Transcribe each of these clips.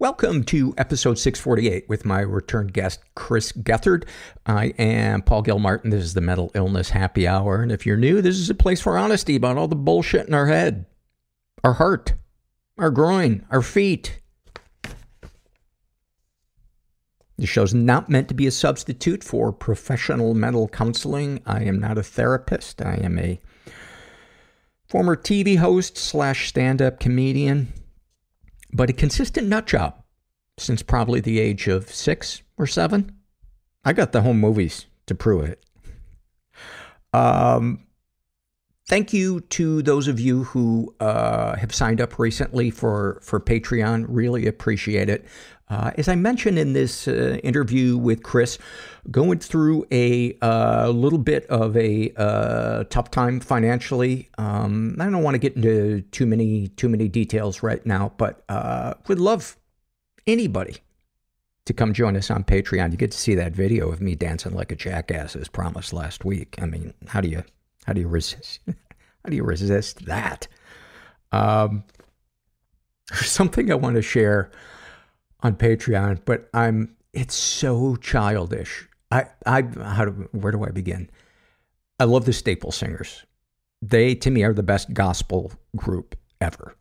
Welcome to episode 648 with my return guest, Chris Gethard. I am Paul Gilmartin. This is the Mental Illness Happy Hour. And if you're new, this is a place for honesty about all the bullshit in our head, our heart, our groin, our feet. The show's not meant to be a substitute for professional mental counseling. I am not a therapist. I am a former TV host slash stand-up comedian but a consistent nut job since probably the age of six or seven. I got the home movies to prove it. Um, thank you to those of you who uh, have signed up recently for, for Patreon. Really appreciate it. Uh, as I mentioned in this uh, interview with Chris, going through a uh, little bit of a uh, tough time financially. Um, I don't want to get into too many too many details right now, but uh, would love anybody to come join us on Patreon. You get to see that video of me dancing like a jackass as promised last week. I mean, how do you how do you resist how do you resist that? Um, something I want to share on Patreon, but I'm it's so childish. I I how do where do I begin? I love the Staple Singers. They to me are the best gospel group ever.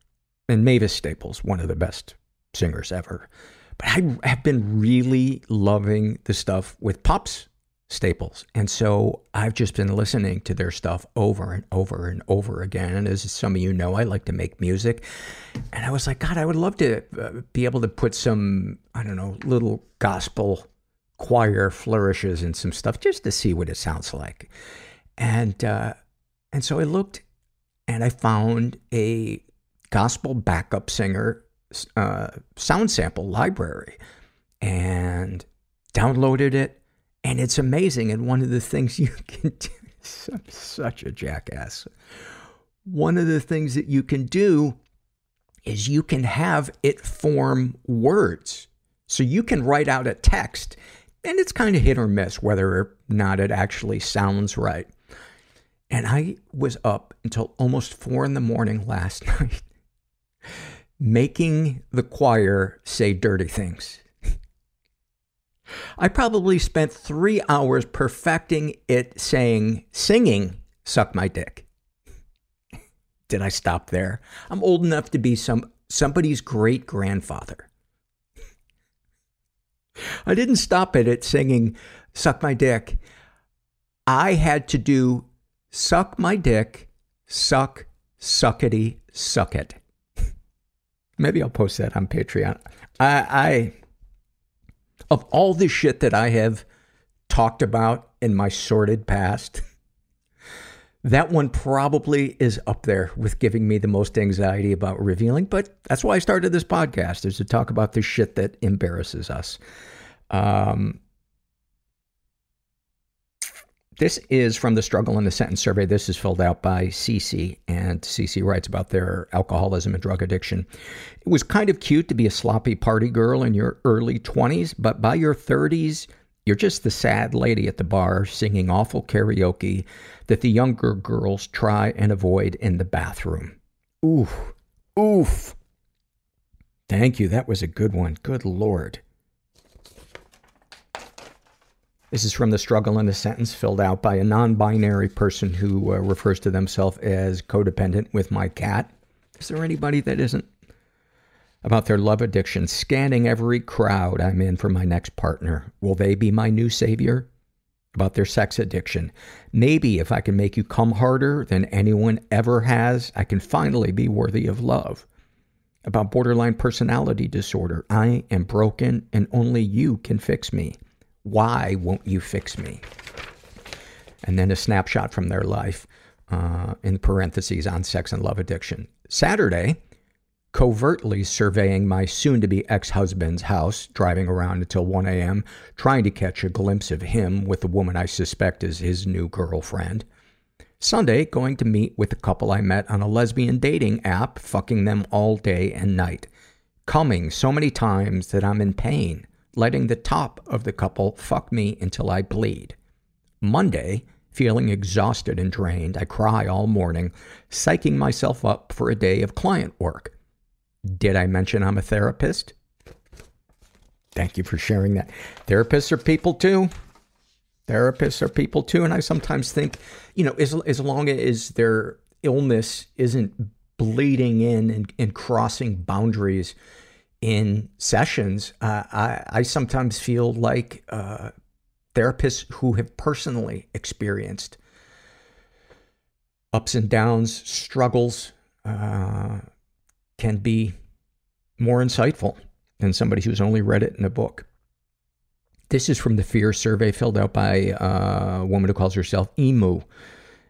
And Mavis Staples, one of the best singers ever. But I have been really loving the stuff with Pops Staples. And so I've just been listening to their stuff over and over and over again. And as some of you know, I like to make music. And I was like, God, I would love to uh, be able to put some, I don't know, little gospel choir flourishes and some stuff just to see what it sounds like. And, uh, and so I looked and I found a gospel backup singer uh, sound sample library and downloaded it and it's amazing. And one of the things you can do, I'm such a jackass. One of the things that you can do is you can have it form words. So you can write out a text, and it's kind of hit or miss whether or not it actually sounds right. And I was up until almost four in the morning last night making the choir say dirty things. I probably spent three hours perfecting it saying, singing, suck my dick. Did I stop there? I'm old enough to be some somebody's great grandfather. I didn't stop at it singing, suck my dick. I had to do suck my dick, suck, suckety, suck it. Maybe I'll post that on Patreon. I, I of all the shit that I have talked about in my sordid past, that one probably is up there with giving me the most anxiety about revealing. But that's why I started this podcast, is to talk about the shit that embarrasses us. Um, this is from the Struggle in a Sentence survey. This is filled out by Cece, and Cece writes about their alcoholism and drug addiction. It was kind of cute to be a sloppy party girl in your early 20s, but by your 30s, you're just the sad lady at the bar singing awful karaoke that the younger girls try and avoid in the bathroom. Oof. Oof. Thank you. That was a good one. Good Lord. This is from the struggle in a sentence filled out by a non-binary person who uh, refers to themselves as codependent with my cat. Is there anybody that isn't? About their love addiction, scanning every crowd I'm in for my next partner. Will they be my new savior? About their sex addiction. Maybe if I can make you come harder than anyone ever has, I can finally be worthy of love. About borderline personality disorder. I am broken and only you can fix me. Why won't you fix me? And then a snapshot from their life uh, in parentheses on sex and love addiction. Saturday, covertly surveying my soon-to-be ex-husband's house, driving around until 1 a.m., trying to catch a glimpse of him with the woman I suspect is his new girlfriend. Sunday, going to meet with a couple I met on a lesbian dating app, fucking them all day and night. Coming so many times that I'm in pain, letting the top of the couple fuck me until I bleed. Monday, feeling exhausted and drained, I cry all morning, psyching myself up for a day of client work. Did I mention I'm a therapist? Thank you for sharing that. Therapists are people too. Therapists are people too. And I sometimes think, you know, as, as long as their illness isn't bleeding in and, and crossing boundaries in sessions, uh, I, I sometimes feel like uh, therapists who have personally experienced ups and downs, struggles, uh, can be more insightful than somebody who's only read it in a book. This is from the fear survey filled out by uh, a woman who calls herself Emu.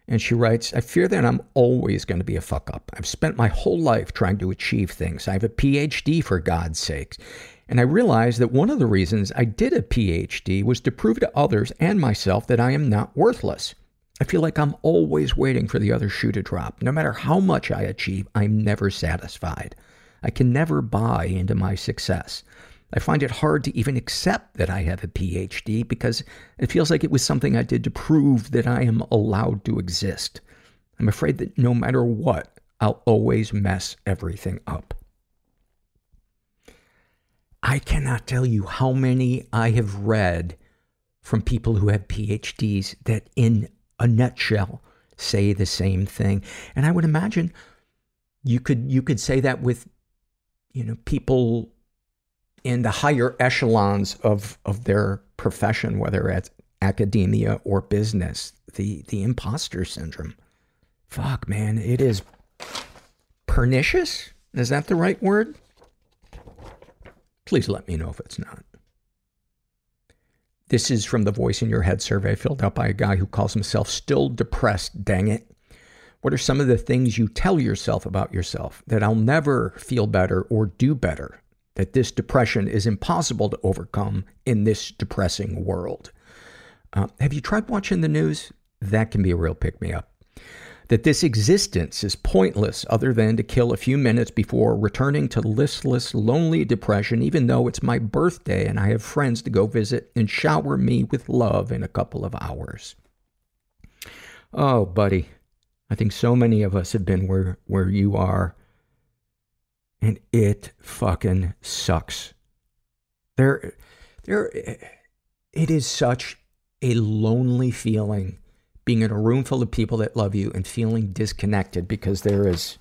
And she writes, I fear that I'm always going to be a fuck up. I've spent my whole life trying to achieve things. I have a PhD, for God's sakes. And I realized that one of the reasons I did a PhD was to prove to others and myself that I am not worthless. I feel like I'm always waiting for the other shoe to drop. No matter how much I achieve, I'm never satisfied. I can never buy into my success. I find it hard to even accept that I have a PhD because it feels like it was something I did to prove that I am allowed to exist. I'm afraid that no matter what, I'll always mess everything up. I cannot tell you how many I have read from people who have PhDs that in a nutshell say the same thing. And I would imagine you could you could say that with you know people in the higher echelons of of their profession, whether it's academia or business, the the imposter syndrome. Fuck, man, it is pernicious. Is that the right word? Please let me know if it's not. This is from the Voice in Your Head survey filled out by a guy who calls himself Still Depressed, dang it. What are some of the things you tell yourself about yourself? That I'll never feel better or do better. That this depression is impossible to overcome in this depressing world. Uh, have you tried watching the news? That can be a real pick me up that this existence is pointless other than to kill a few minutes before returning to listless, lonely depression, even though it's my birthday and I have friends to go visit and shower me with love in a couple of hours. Oh, buddy, I think so many of us have been where, where you are, and it fucking sucks. There, there, it is such a lonely feeling being in a room full of people that love you and feeling disconnected because there is,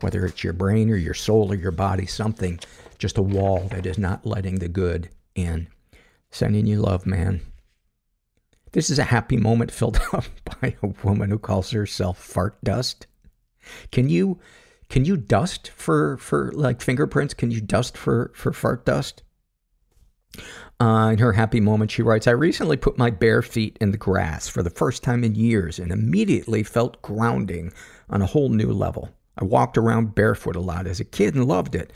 whether it's your brain or your soul or your body, something, just a wall that is not letting the good in. Sending you love, man. This is a happy moment filled up by a woman who calls herself Fart Dust. Can you, can you dust for, for like fingerprints? Can you dust for, for fart dust? Uh, in her happy moment, she writes, I recently put my bare feet in the grass for the first time in years and immediately felt grounding on a whole new level. I walked around barefoot a lot as a kid and loved it.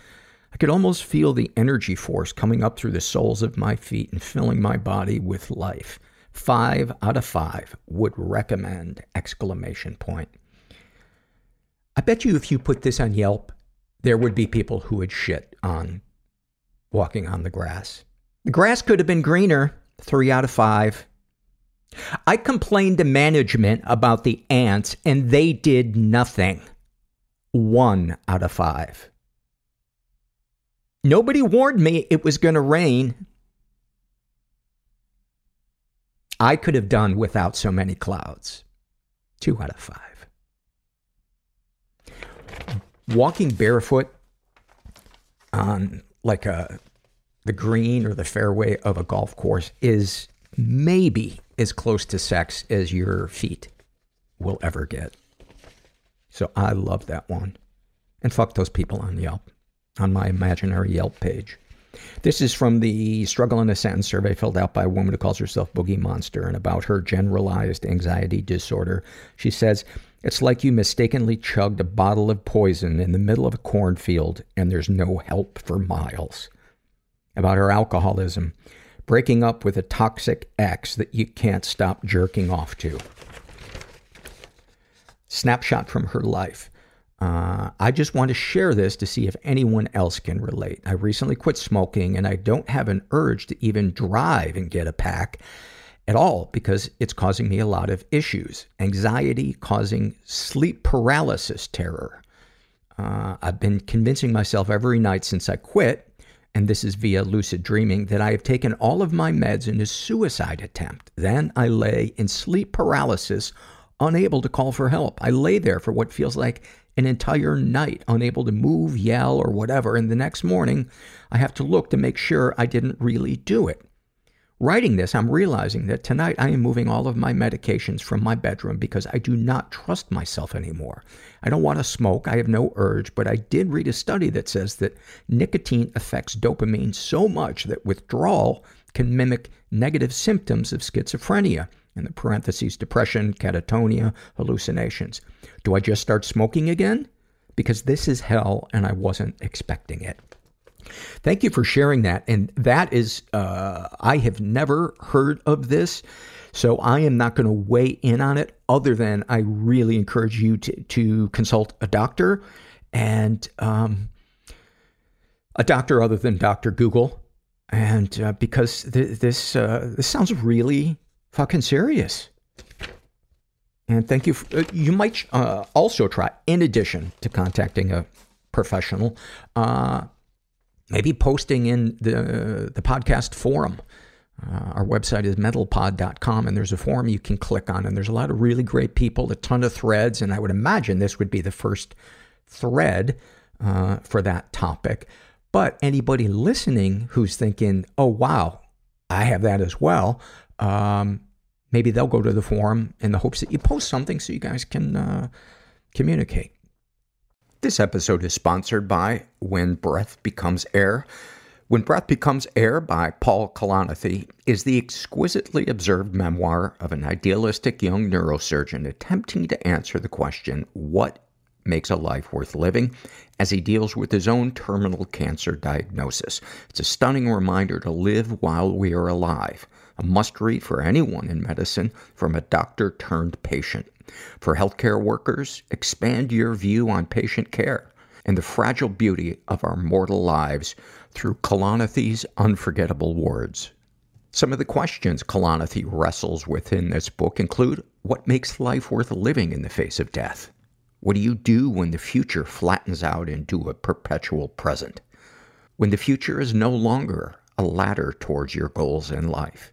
I could almost feel the energy force coming up through the soles of my feet and filling my body with life. Five out of five would recommend! Exclamation point. I bet you if you put this on Yelp, there would be people who would shit on walking on the grass. The grass could have been greener. Three out of five. I complained to management about the ants and they did nothing. One out of five. Nobody warned me it was going to rain. I could have done without so many clouds. Two out of five. Walking barefoot on like a the green or the fairway of a golf course is maybe as close to sex as your feet will ever get. So I love that one. And fuck those people on Yelp, on my imaginary Yelp page. This is from the Struggle in a Sentence survey filled out by a woman who calls herself Boogie Monster and about her generalized anxiety disorder. She says, It's like you mistakenly chugged a bottle of poison in the middle of a cornfield and there's no help for miles. About her alcoholism, breaking up with a toxic ex that you can't stop jerking off to. Snapshot from her life. Uh, I just want to share this to see if anyone else can relate. I recently quit smoking and I don't have an urge to even drive and get a pack at all because it's causing me a lot of issues. Anxiety causing sleep paralysis terror. Uh, I've been convincing myself every night since I quit, and this is via lucid dreaming, that I have taken all of my meds in a suicide attempt. Then I lay in sleep paralysis, unable to call for help. I lay there for what feels like an entire night, unable to move, yell, or whatever, and the next morning I have to look to make sure I didn't really do it. Writing this, I'm realizing that tonight I am moving all of my medications from my bedroom because I do not trust myself anymore. I don't want to smoke, I have no urge, but I did read a study that says that nicotine affects dopamine so much that withdrawal can mimic negative symptoms of schizophrenia. In the parentheses, depression, catatonia, hallucinations. Do I just start smoking again? Because this is hell and I wasn't expecting it. Thank you for sharing that. And that is, uh, I have never heard of this. So I am not going to weigh in on it other than I really encourage you to, to consult a doctor and, um, a doctor other than Dr. Google. And, uh, because th- this, uh, this sounds really fucking serious. And thank you. For, uh, you might uh, also try, in addition to contacting a professional, uh, maybe posting in the the podcast forum. Uh, our website is mentalpod.com, and there's a forum you can click on, and there's a lot of really great people, a ton of threads, and I would imagine this would be the first thread uh, for that topic. But anybody listening who's thinking, "Oh wow, I have that as well," um, maybe they'll go to the forum in the hopes that you post something so you guys can uh, communicate. This episode is sponsored by When Breath Becomes Air. When Breath Becomes Air by Paul Kalanithi is the exquisitely observed memoir of an idealistic young neurosurgeon attempting to answer the question, what makes a life worth living as he deals with his own terminal cancer diagnosis. It's a stunning reminder to live while we are alive a must read for anyone in medicine from a doctor turned patient. For healthcare workers, expand your view on patient care and the fragile beauty of our mortal lives through Kalanithi's unforgettable words. Some of the questions Kalanithi wrestles with in this book include what makes life worth living in the face of death? What do you do when the future flattens out into a perpetual present? When the future is no longer a ladder towards your goals in life?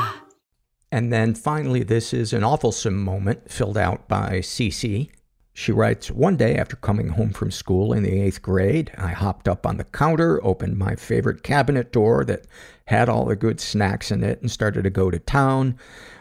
And then finally, this is an awfulsome moment filled out by Cece. She writes, One day after coming home from school in the eighth grade, I hopped up on the counter, opened my favorite cabinet door that had all the good snacks in it, and started to go to town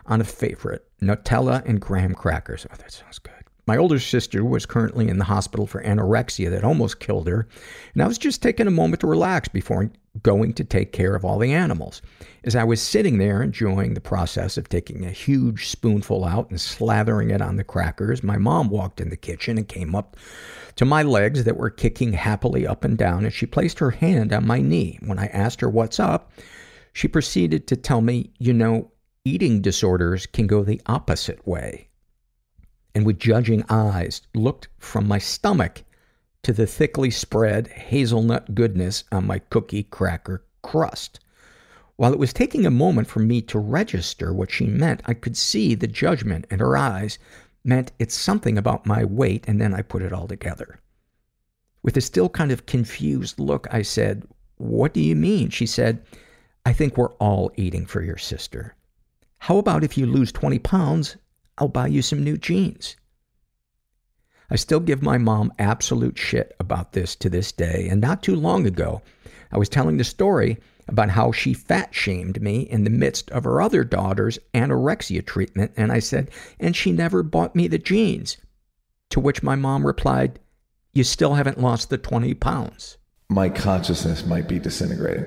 on a favorite Nutella and graham crackers. Oh, that sounds good. My older sister was currently in the hospital for anorexia that almost killed her, and I was just taking a moment to relax before going to take care of all the animals. As I was sitting there enjoying the process of taking a huge spoonful out and slathering it on the crackers, my mom walked in the kitchen and came up to my legs that were kicking happily up and down, and she placed her hand on my knee. When I asked her what's up, she proceeded to tell me, you know, eating disorders can go the opposite way. And with judging eyes, looked from my stomach to the thickly spread hazelnut goodness on my cookie cracker crust. While it was taking a moment for me to register what she meant, I could see the judgment in her eyes meant it's something about my weight, and then I put it all together. With a still kind of confused look, I said, What do you mean? She said, I think we're all eating for your sister. How about if you lose 20 pounds, I'll buy you some new jeans? I still give my mom absolute shit about this to this day, and not too long ago, I was telling the story about how she fat shamed me in the midst of her other daughter's anorexia treatment, and I said, and she never bought me the jeans. To which my mom replied, You still haven't lost the 20 pounds. My consciousness might be disintegrating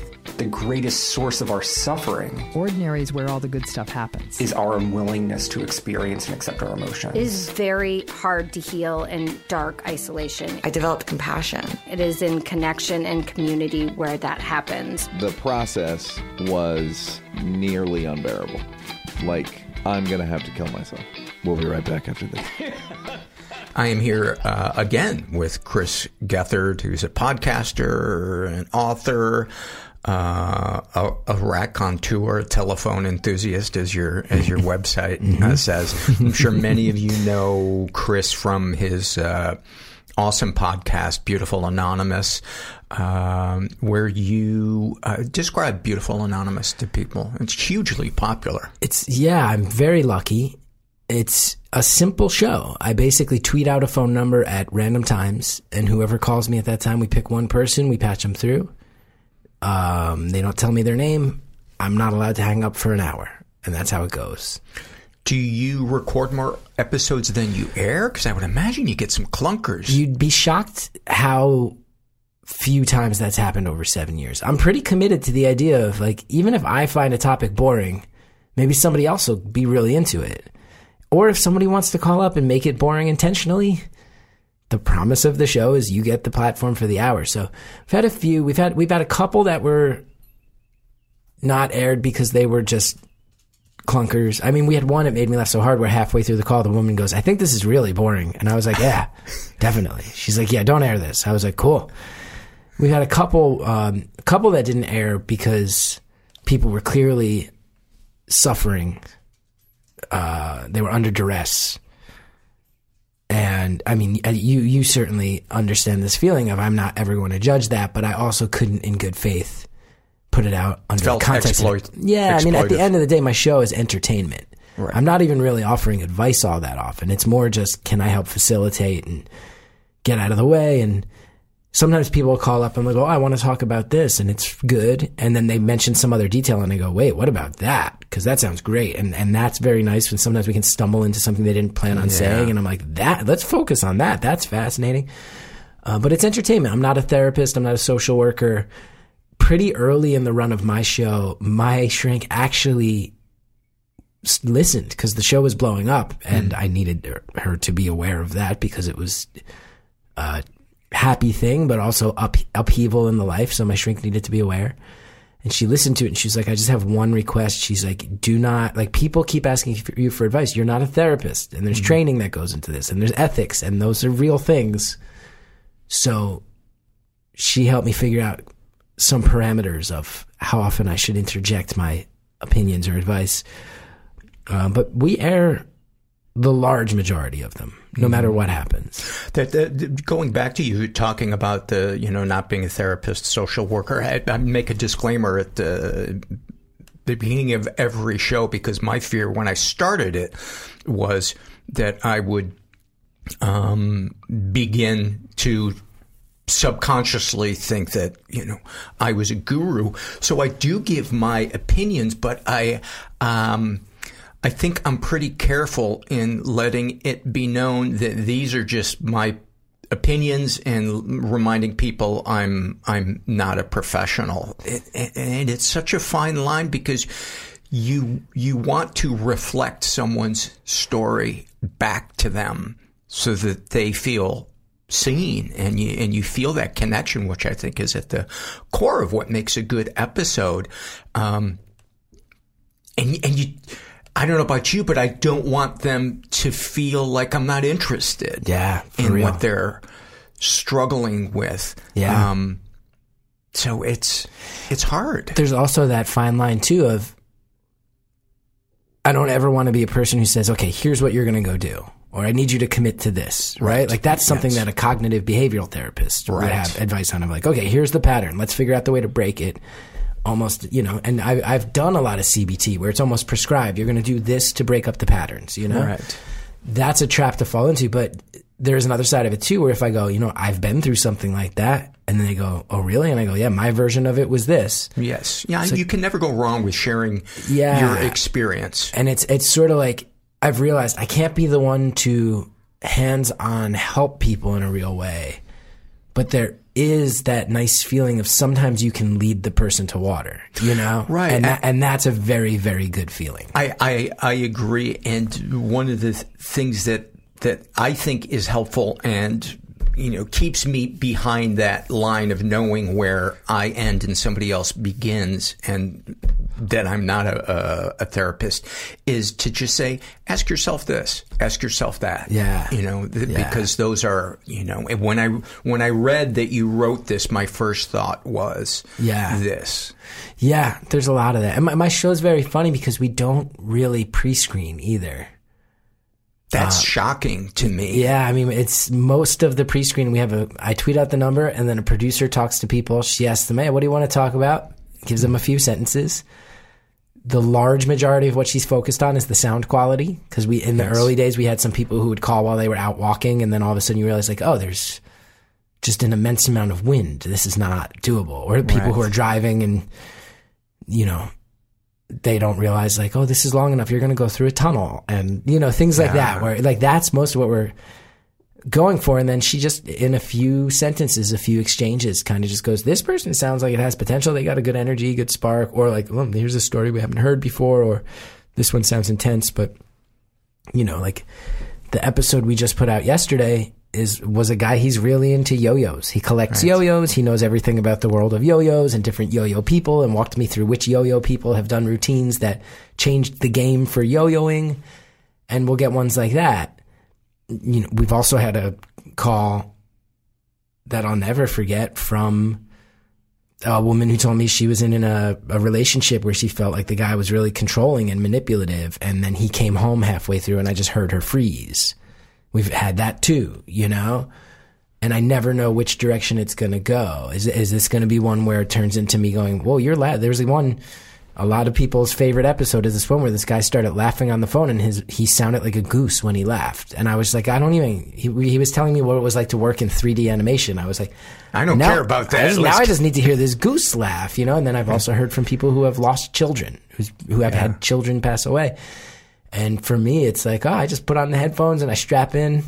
the greatest source of our suffering. Ordinary is where all the good stuff happens. Is our unwillingness to experience and accept our emotions. It is very hard to heal in dark isolation. I developed compassion. It is in connection and community where that happens. The process was nearly unbearable. Like, I'm going to have to kill myself. We'll be right back after this. I am here uh, again with Chris Gethard, who's a podcaster, an author, uh, a, a raconteur, telephone enthusiast, as your as your website mm-hmm. uh, says. I'm sure many of you know Chris from his uh, awesome podcast, Beautiful Anonymous, um, where you uh, describe Beautiful Anonymous to people. It's hugely popular. It's yeah, I'm very lucky. It's a simple show. I basically tweet out a phone number at random times, and whoever calls me at that time, we pick one person, we patch them through um, they don't tell me their name. I'm not allowed to hang up for an hour, and that's how it goes. Do you record more episodes than you air? Because I would imagine you get some clunkers. You'd be shocked how few times that's happened over seven years. I'm pretty committed to the idea of like, even if I find a topic boring, maybe somebody else will be really into it. Or if somebody wants to call up and make it boring intentionally, the promise of the show is you get the platform for the hour. So we've had a few, we've had, we've had a couple that were not aired because they were just clunkers. I mean, we had one that made me laugh so hard where halfway through the call, the woman goes, I think this is really boring. And I was like, yeah, definitely. She's like, yeah, don't air this. I was like, cool. We had a couple, um, a couple that didn't air because people were clearly suffering. Uh, they were under duress and I mean, uh, you you certainly understand this feeling of I'm not ever going to judge that, but I also couldn't, in good faith, put it out under Felt the context. Exploit, yeah, I mean, at the end of the day, my show is entertainment. Right. I'm not even really offering advice all that often. It's more just can I help facilitate and get out of the way and sometimes people call up and they go, oh, I want to talk about this and it's good. And then they mention some other detail and I go, wait, what about that? Cause that sounds great. And, and that's very nice when sometimes we can stumble into something they didn't plan on yeah. saying. And I'm like, that, let's focus on that. That's fascinating. Uh, but it's entertainment. I'm not a therapist. I'm not a social worker. Pretty early in the run of my show, my shrink actually listened because the show was blowing up and mm. I needed her to be aware of that because it was, uh, happy thing, but also up, upheaval in the life. So my shrink needed to be aware. And she listened to it and she's like, I just have one request. She's like, do not, like, people keep asking you for advice. You're not a therapist. And there's mm-hmm. training that goes into this and there's ethics and those are real things. So she helped me figure out some parameters of how often I should interject my opinions or advice. Uh, but we air the large majority of them, no Mm-hmm. matter what happens. That, that going back to you talking about the you know not being a therapist, social worker. I, I make a disclaimer at the the beginning of every show because my fear when I started it was that I would um, begin to subconsciously think that you know I was a guru. So I do give my opinions, but I um, I think I'm pretty careful in letting it be known that these are just my opinions and reminding people I'm I'm not a professional. It, and it's such a fine line because you you want to reflect someone's story back to them so that they feel seen and you and you feel that connection which I think is at the core of what makes a good episode um and and you I don't know about you, but I don't want them to feel like I'm not interested. Yeah, in real. what they're struggling with. Yeah. Um, so it's it's hard. There's also that fine line too of I don't ever want to be a person who says, "Okay, here's what you're going to go do." Or I need you to commit to this, right? Right. Like that's something Yes. that a cognitive behavioral therapist would have advice on. Of like, okay, here's the pattern. Let's figure out the way to break it. Almost, you know, and I, I've done a lot of CBT where it's almost prescribed. You're going to do this to break up the patterns, you know? Right. That's a trap to fall into. But there's another side of it too, where if I go, you know, I've been through something like that, and then they go, oh, really? And I go, yeah, my version of it was this. Yes. Yeah, So- you can never go wrong with sharing Yeah. your experience. And it's it's sort of like I've realized I can't be the one to hands on help people in a real way. But there is that nice feeling of sometimes you can lead the person to water, you know? Right. And that, and that's a very, very good feeling. I, I I agree, and one of the th- things that that I think is helpful and you know keeps me behind that line of knowing where I end and somebody else begins, and that I'm not a, a, a therapist, is to just say, ask yourself this, ask yourself that. Yeah. you know, th- Yeah. because those are you know. and When I when I read that you wrote this, my first thought was, Yeah. this. Yeah, there's a lot of that. And my, my is very funny because we don't really pre screen either. That's uh, shocking to me. Yeah, I mean, it's most of the pre-screen. We have a, I tweet out the number, and then a producer talks to people. She asks them, "Hey, what do you want to talk about?" Gives them a few sentences. The large majority of what she's focused on is the sound quality because we, in the Yes. early days, we had some people who would call while they were out walking, and then all of a sudden you realize, like, oh, there's just an immense amount of wind. This is not doable. Or people Right. who are driving and, you know, they don't realize like, oh, this is long enough. You're going to go through a tunnel and, you know, things like Yeah. that where like that's most of what we're going for. And then she just, in a few sentences, a few exchanges kind of just goes, this person sounds like it has potential. They got a good energy, good spark, or like, well, here's a story we haven't heard before, or this one sounds intense, but you know, like the episode we just put out yesterday is was a guy he's really into yo-yos. He collects Right. yo-yos. He knows everything about the world of yo-yos and different yo-yo people and walked me through which yo-yo people have done routines that changed the game for yo-yoing. And we'll get ones like that. You know, we've also had a call that I'll never forget from a woman who told me she was in, in a, a relationship where she felt like the guy was really controlling and manipulative. And then he came home halfway through and I just heard her freeze. We've had that too, you know? And I never know which direction it's going to go. Is, is this going to be one where it turns into me going, whoa, you're loud. There's one, a lot of people's favorite episode is this one where this guy started laughing on the phone and his, he sounded like a goose when he laughed. And I was like, I don't even, he, he was telling me what it was like to work in 3D animation. I was like, I don't care about that. I just- now I just need to hear this goose laugh, you know. And then I've also heard from people who have lost children, who's, who have had children pass away. And for me, it's like, oh, I just put on the headphones and I strap in.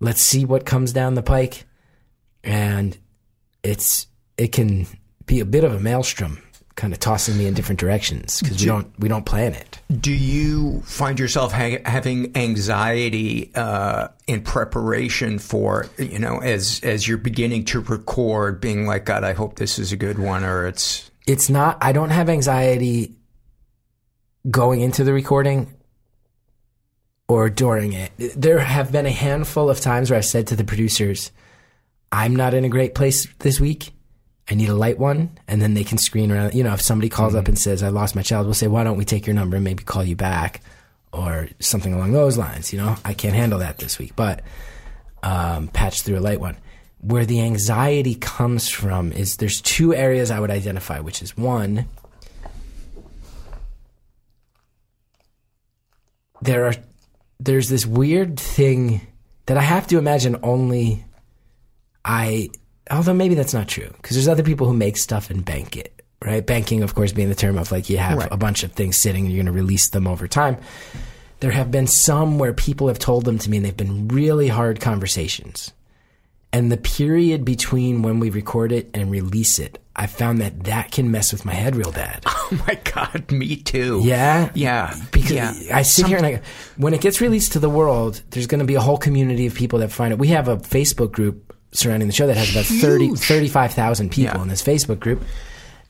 Let's see what comes down the pike, and it's it can be a bit of a maelstrom, kind of tossing me in different directions because we Do- don't we don't plan it. Do you find yourself ha- having anxiety uh, in preparation for you know as as you're beginning to record, being like, God, I hope this is a good one, or it's It's not. I don't have anxiety going into the recording or during it. There have been a handful of times where I've said to the producers, I'm not in a great place this week. I need a light one. And then they can screen around. You know, if somebody calls up and says, I lost my child, we'll say, why don't we take your number and maybe call you back? or something along those lines. You know, I can't handle that this week, but um, patch through a light one. Where the anxiety comes from is there's two areas I would identify, which is one, there are there's this weird thing that I have to imagine only I although maybe that's not true because there's other people who make stuff and bank it right? Banking of course being the term of like you have Right. a bunch of things sitting and you're going to release them over time. There have been some where people have told them to me and they've been really hard conversations. And the period between when we record it and release it i found that that can mess with my head real bad Oh my God, me too. yeah Yeah. because yeah. I sit here and I, when it gets released to the world, there's going to be a whole community of people that find it. We have a Facebook group surrounding the show that has about 30, 35,000 people in this Facebook group.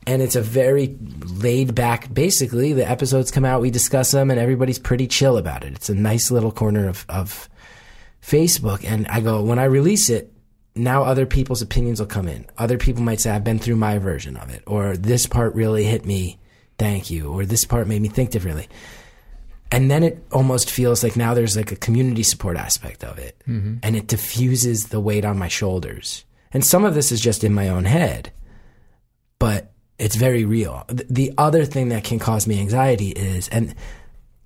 And it's a very laid back, basically, the episodes come out, we discuss them, and everybody's pretty chill about it. It's a nice little corner of, of Facebook. And I go, when I release it, now other people's opinions will come in. Other people might say, I've been through my version of it, or this part really hit me. Thank you. Or this part made me think differently. And then it almost feels like now there's like a community support aspect of it. Mhm. And it diffuses the weight on my shoulders. And some of this is just in my own head, but it's very real. The other thing that can cause me anxiety is, and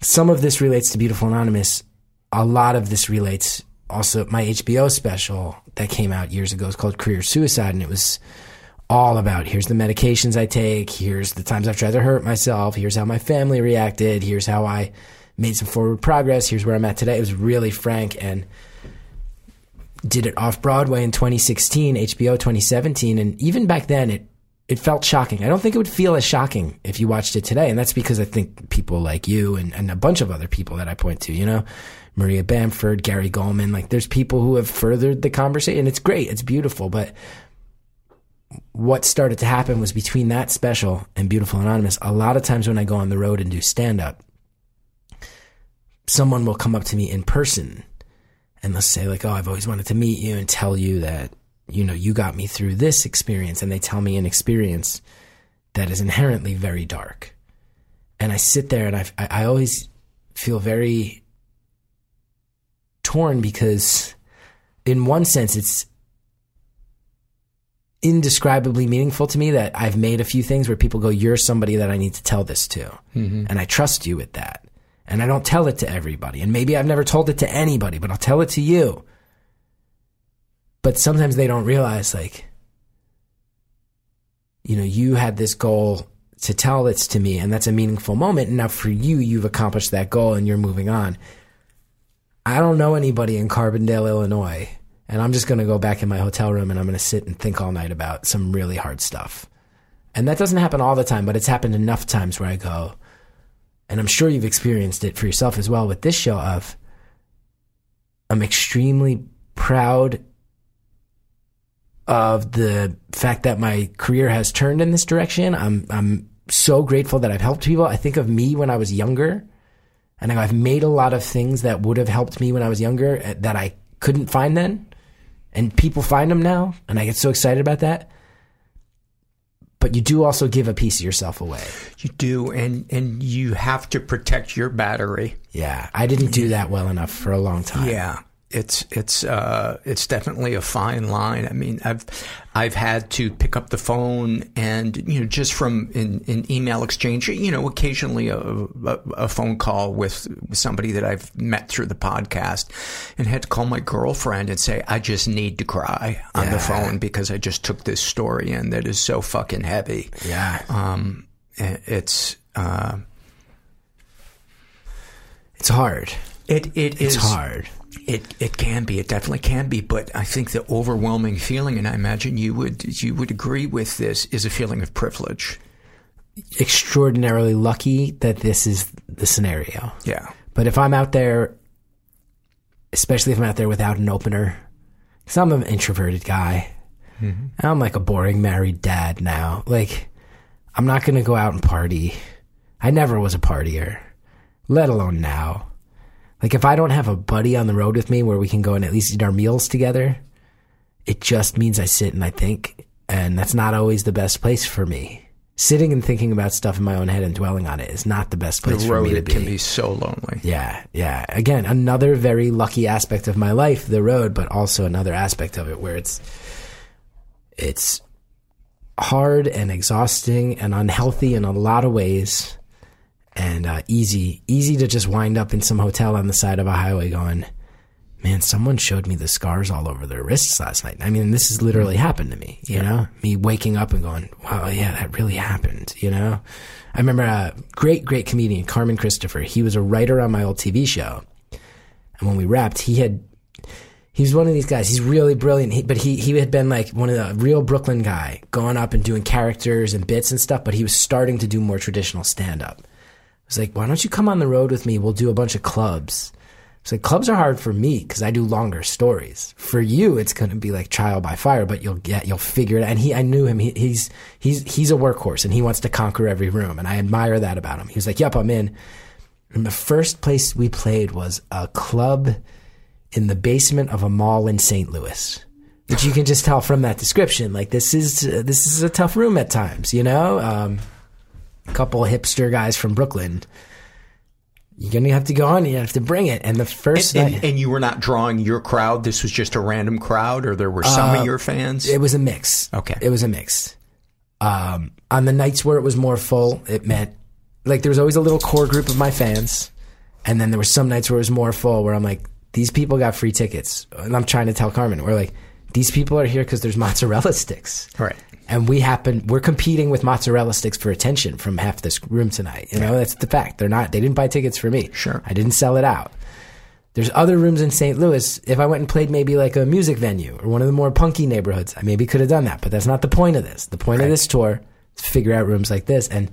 some of this relates to Beautiful Anonymous, a lot of this relates also my HBO special that came out years ago is called Career Suicide, and it was all about here's the medications I take, here's the times I've tried to hurt myself, here's how my family reacted, here's how I made some forward progress, here's where I'm at today. It was really frank and did it off Broadway in 2016, HBO 2017, and even back then it it felt shocking. I don't think it would feel as shocking if you watched it today, and that's because I think people like you and, and a bunch of other people that I point to, you know, Maria Bamford, Gary Gulman, like there's people who have furthered the conversation, and it's great, it's beautiful, but what started to happen was between that special and Beautiful Anonymous, a lot of times when I go on the road and do stand up, someone will come up to me in person and they'll say like, "Oh, I've always wanted to meet you and tell you that you know you got me through this experience," and they tell me an experience that is inherently very dark, and I sit there and I I I always feel very torn because in one sense it's indescribably meaningful to me that I've made a few things where people go, You're somebody that I need to tell this to. Mhm. And I trust you with that. And I don't tell it to everybody. And maybe I've never told it to anybody, but I'll tell it to you. But sometimes they don't realize, like, you know, you had this goal to tell this to me, and that's a meaningful moment. And now for you, you've accomplished that goal and you're moving on. I don't know anybody in Carbondale, Illinois, and I'm just going to go back in my hotel room and I'm going to sit and think all night about some really hard stuff. And that doesn't happen all the time, but it's happened enough times where I go, and I'm sure you've experienced it for yourself as well with this show of I'm extremely proud of the fact that my career has turned in this direction. I'm I'm so grateful that I've helped people. I think of me when I was younger, and I've made a lot of things that would have helped me when I was younger uh, that I couldn't find then, and people find them now, and I get so excited about that. But you do also give a piece of yourself away. You do, and and you have to protect your battery. Yeah, I didn't do that well enough for a long time. Yeah, it's it's uh, it's definitely a fine line. I mean, I've I've had to pick up the phone and you know just from in, in email exchange, you know, occasionally a, a, a phone call with somebody that I've met through the podcast, and had to call my girlfriend and say I just need to cry on the phone because I just took this story in that is so fucking heavy. Yeah. Um, it's uh, It's hard. It it It's is hard. It it can be. It definitely can be. But I think the overwhelming feeling, and I imagine you would you would agree with this, is a feeling of privilege. extraordinarily lucky that this is the scenario. Yeah. But if I'm out there, especially if I'm out there without an opener, because I'm an introverted guy, Mhm. I'm like a boring married dad now. Like, I'm not going to go out and party. I never was a partier, let alone now. Like, if I don't have a buddy on the road with me where we can go and at least eat our meals together, it just means I sit and I think, and that's not always the best place for me. sitting and thinking about stuff in my own head and dwelling on it is not the best place the for road me to it be. can be so lonely. Yeah, yeah. Again, another very lucky aspect of my life, the road, but also another aspect of it where it's it's hard and exhausting and unhealthy in a lot of ways and uh, easy easy to just wind up in some hotel on the side of a highway going man someone showed me the scars all over their wrists last night i mean this has literally happened to me you Yeah. know me waking up and going wow yeah that really happened you know i remember a great great comedian carmen christopher he was a writer on my old tv show and when we wrapped he had he was one of these guys. He's really brilliant, he, but he he had been like one of the real Brooklyn guy, going up and doing characters and bits and stuff. But he was starting to do more traditional stand up. Was like, why don't you come on the road with me? We'll do a bunch of clubs. It's like clubs are hard for me because I do longer stories. For you, it's going to be like trial by fire, but you'll get you'll figure it. out. And he, I knew him. He, he's he's he's a workhorse, and he wants to conquer every room, and I admire that about him. He was like, "Yep, I'm in." And the first place we played was a club in the basement of a mall in St. Louis. Which you can just tell from that description. Like this is uh, this is a tough room at times, you know. Um, couple hipster guys from Brooklyn. You're gonna have to go on. You have to bring it. And the first And, night, and, and you were not drawing your crowd. This was just a random crowd, or there were some Uh, of your fans. It was a mix. Okay. It was a mix. Um, on the nights where it was more full, it meant like there was always a little core group of my fans, and then there were some nights where it was more full, where I'm like, these people got free tickets, and I'm trying to tell Carmen, we're like, these people are here because there's mozzarella sticks, right? And we happen, we're competing with mozzarella sticks for attention from half this room tonight. You know, that's the fact. They're not, they didn't buy tickets for me. Sure. I didn't sell it out. There's other rooms in St. Louis. If I went and played maybe like a music venue or one of the more punky neighborhoods, I maybe could have done that. But that's not the point of this. The point of this tour is to figure out rooms like this. And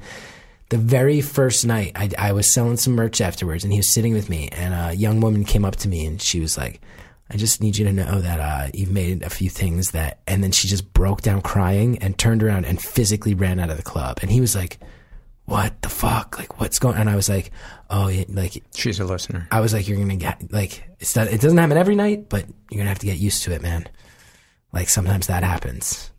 the very first night, I, I was selling some merch afterwards, and he was sitting with me, and a young woman came up to me, and she was like, "I just need you to know that uh, you've made a few things that," and then she just broke down crying and turned around and physically ran out of the club, and he was like. What the fuck? Like, what's going? And I was like, oh, yeah, like she's a listener. I was like, you're gonna get like it's not, it doesn't happen every night, but you're gonna have to get used to it, man. Like sometimes that happens,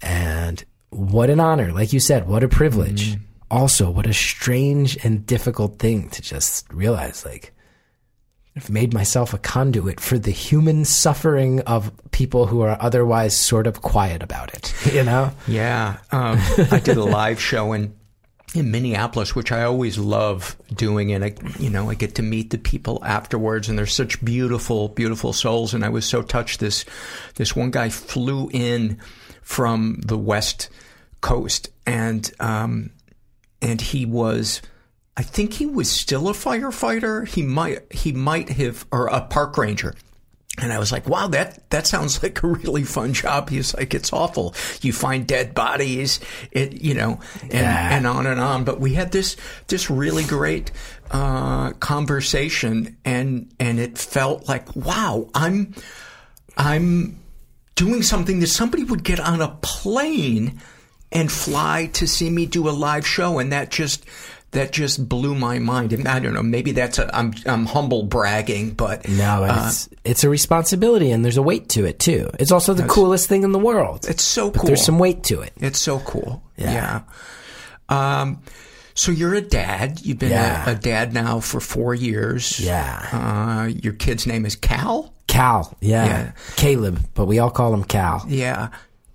and what an honor, like you said, what a privilege. Also, what a strange and difficult thing to just realize, like. I've made myself a conduit for the human suffering of people who are otherwise sort of quiet about it, you know? Yeah, um, I did a live show in in Minneapolis, which I always love doing, and I, you know, I get to meet the people afterwards, and they're such beautiful, beautiful souls. And I was so touched. This this one guy flew in from the West Coast, and um, and he was. I think he was still a firefighter. He might he might have or a park ranger. And I was like, wow, that, that sounds like a really fun job. He's like, it's awful. You find dead bodies, it, you know, and, Yeah. and on and on. But we had this, this really great, uh, conversation and, and it felt like, wow, I'm, I'm doing something that somebody would get on a plane and fly to see me do a live show. And that just, that just blew my mind. And I don't know, maybe that's a, I'm, I'm humble bragging, but No, uh, it's it's a responsibility and there's a weight to it too. It's also the coolest thing in the world. It's so But cool. there's some weight to it. It's so cool. Yeah. Yeah. Um, so you're a dad. You've been Yeah. a, a dad now for four years. Yeah. Uh, your kid's name is Cal. Cal, yeah. Yeah. Caleb, but we all call him Cal. Yeah.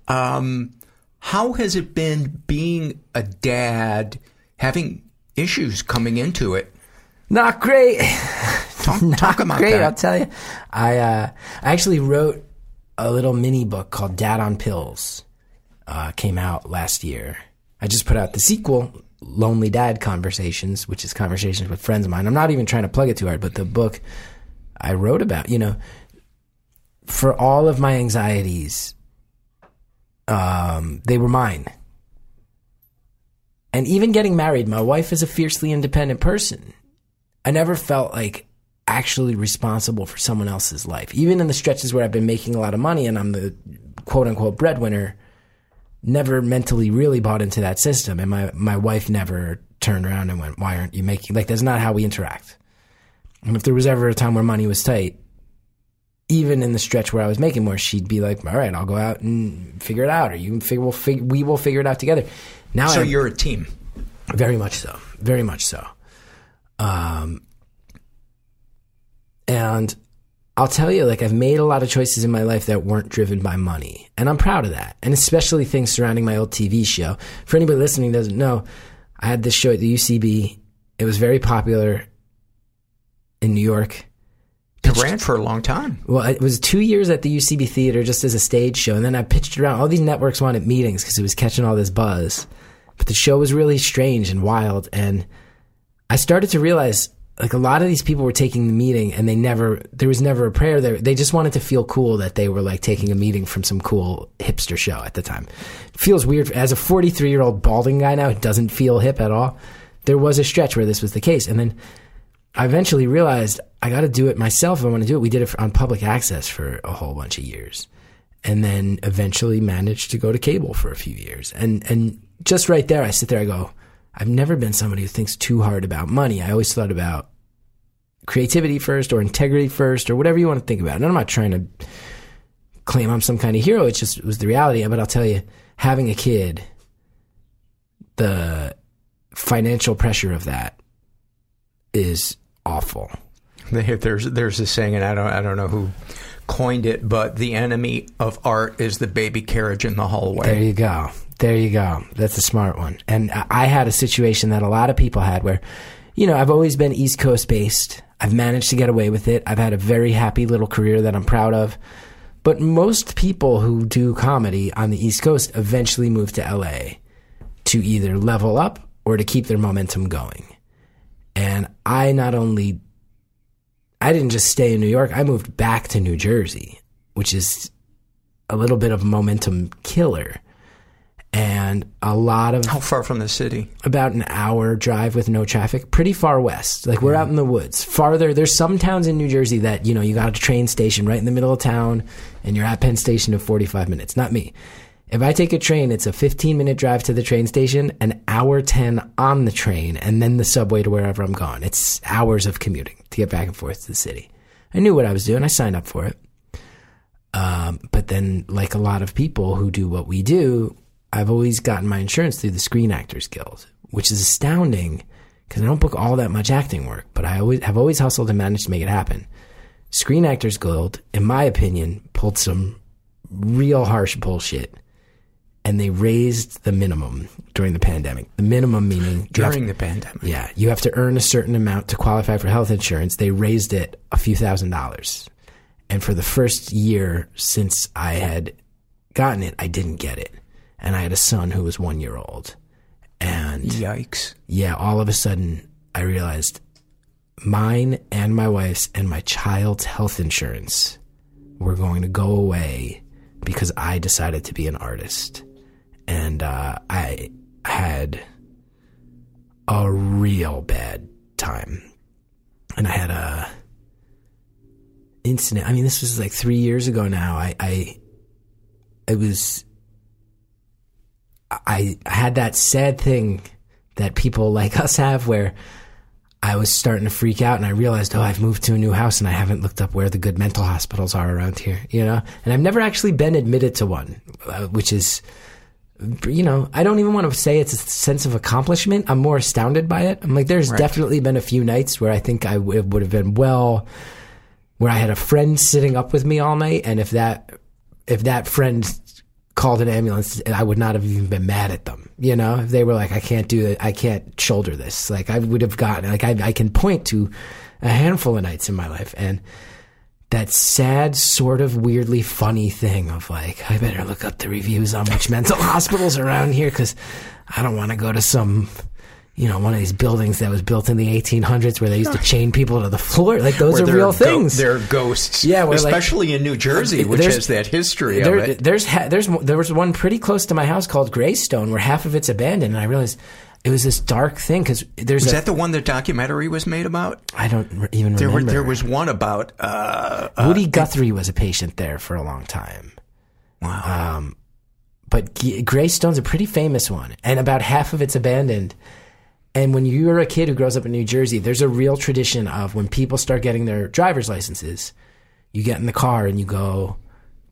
Um, how has it been being a dad, having issues coming into it? Not great. Talk, Not talk about great, that. I'll tell you. I uh, I actually wrote a little mini book called Dad on Pills. Uh, came out last year. I just put out the sequel, Lonely Dad Conversations, which is conversations with friends of mine. I'm not even trying to plug it too hard, but the book I wrote about, you know, for all of my anxieties, um, they were mine. And even getting married, my wife is a fiercely independent person. I never felt like actually responsible for someone else's life. Even in the stretches where I've been making a lot of money and I'm the quote unquote breadwinner, never mentally really bought into that system. And my, my wife never turned around and went, Why aren't you making like that's not how we interact. And if there was ever a time where money was tight, even in the stretch where I was making more, she'd be like, "All right, I'll go out and figure it out, or you can figure we'll fig- we will figure it out together." Now so I- you're a team. Very much so. Very much so. Um, and I'll tell you, like, I've made a lot of choices in my life that weren't driven by money. And I'm proud of that. And especially things surrounding my old TV show. For anybody listening who doesn't know, I had this show at the UCB. It was very popular in New York. It ran for a long time. Well, it was two years at the UCB theater just as a stage show, and then I pitched it around. All these networks wanted meetings because it was catching all this buzz. But the show was really strange and wild, and I started to realize like a lot of these people were taking the meeting, and they never there was never a prayer there. They just wanted to feel cool that they were like taking a meeting from some cool hipster show at the time. It feels weird as a 43 year old balding guy now. It doesn't feel hip at all. There was a stretch where this was the case, and then I eventually realized I got to do it myself if I want to do it. We did it on public access for a whole bunch of years, and then eventually managed to go to cable for a few years. And and just right there, I sit there, I go, I've never been somebody who thinks too hard about money. I always thought about creativity first, or integrity first, or whatever you want to think about. And I'm not trying to claim I'm some kind of hero. It's just it was the reality. But I'll tell you, having a kid, the financial pressure of that is awful. There's there's a saying, and I don't I don't know who coined it, but the enemy of art is the baby carriage in the hallway. There you go. There you go. That's a smart one. And I had a situation that a lot of people had where, you know, I've always been East Coast based. I've managed to get away with it. I've had a very happy little career that I'm proud of. But most people who do comedy on the East Coast eventually move to LA to either level up or to keep their momentum going. And I not only I didn't just stay in New York, I moved back to New Jersey, which is a little bit of a momentum killer. And a lot of How far from the city? about an hour drive with no traffic, pretty far west. Like we're out in the woods. Farther, there's some towns in New Jersey that, you know, you got a train station right in the middle of town and you're at Penn Station in 45 minutes. Not me. If I take a train, it's a 15 minute drive to the train station, an hour 10 on the train, and then the subway to wherever I'm going. It's hours of commuting to get back and forth to the city. I knew what I was doing. I signed up for it. Um, but then, like a lot of people who do what we do, I've always gotten my insurance through the Screen Actors Guild, which is astounding because I don't book all that much acting work, but I always have always hustled and managed to make it happen. Screen Actors Guild, in my opinion, pulled some real harsh bullshit, and they raised the minimum during the pandemic. The minimum meaning During the pandemic. yeah, you have to earn a certain amount to qualify for health insurance. They raised it a few thousand dollars. And for the first year since I had gotten it, I didn't get it. And I had a son who was one year old. And Yikes. yeah, all of a sudden I realized mine and my wife's and my child's health insurance were going to go away because I decided to be an artist. And uh, I had a real bad time. And I had a incident. I mean, this was like three years ago now. I, I it was I had that sad thing that people like us have where I was starting to freak out and I realized, oh, I've moved to a new house and I haven't looked up where the good mental hospitals are around here, you know? And I've never actually been admitted to one, uh, which is, you know, I don't even want to say it's a sense of accomplishment. I'm more astounded by it. I'm like, there's Right. definitely been a few nights where I think I w- would have been well, where I had a friend sitting up with me all night. And if that, if that friend called an ambulance, I would not have even been mad at them. You know, if they were like, I can't do it, I can't shoulder this. Like I would have gotten, like I, I can point to a handful of nights in my life and that sad, sort of weirdly funny thing of like, I better look up the reviews on which mental hospitals around here because I don't want to go to some, you know, one of these buildings that was built in the 1800s where they used to chain people to the floor. Like those Where are real go- things. They're ghosts. Yeah, where, like- especially in New Jersey, which has that history there, of it. There's ha- there's there was one pretty close to my house called Greystone where half of it's abandoned, and I realized it was this dark thing because there's Was a, that the one the documentary was made about? I don't re- even There, were, remember. there was one about. Uh, uh, Woody Guthrie was a patient there for a long time. Wow. Um, but G- Greystone's a pretty famous one, and about half of it's abandoned. And when you're a kid who grows up in New Jersey, there's a real tradition of when people start getting their driver's licenses, you get in the car and you go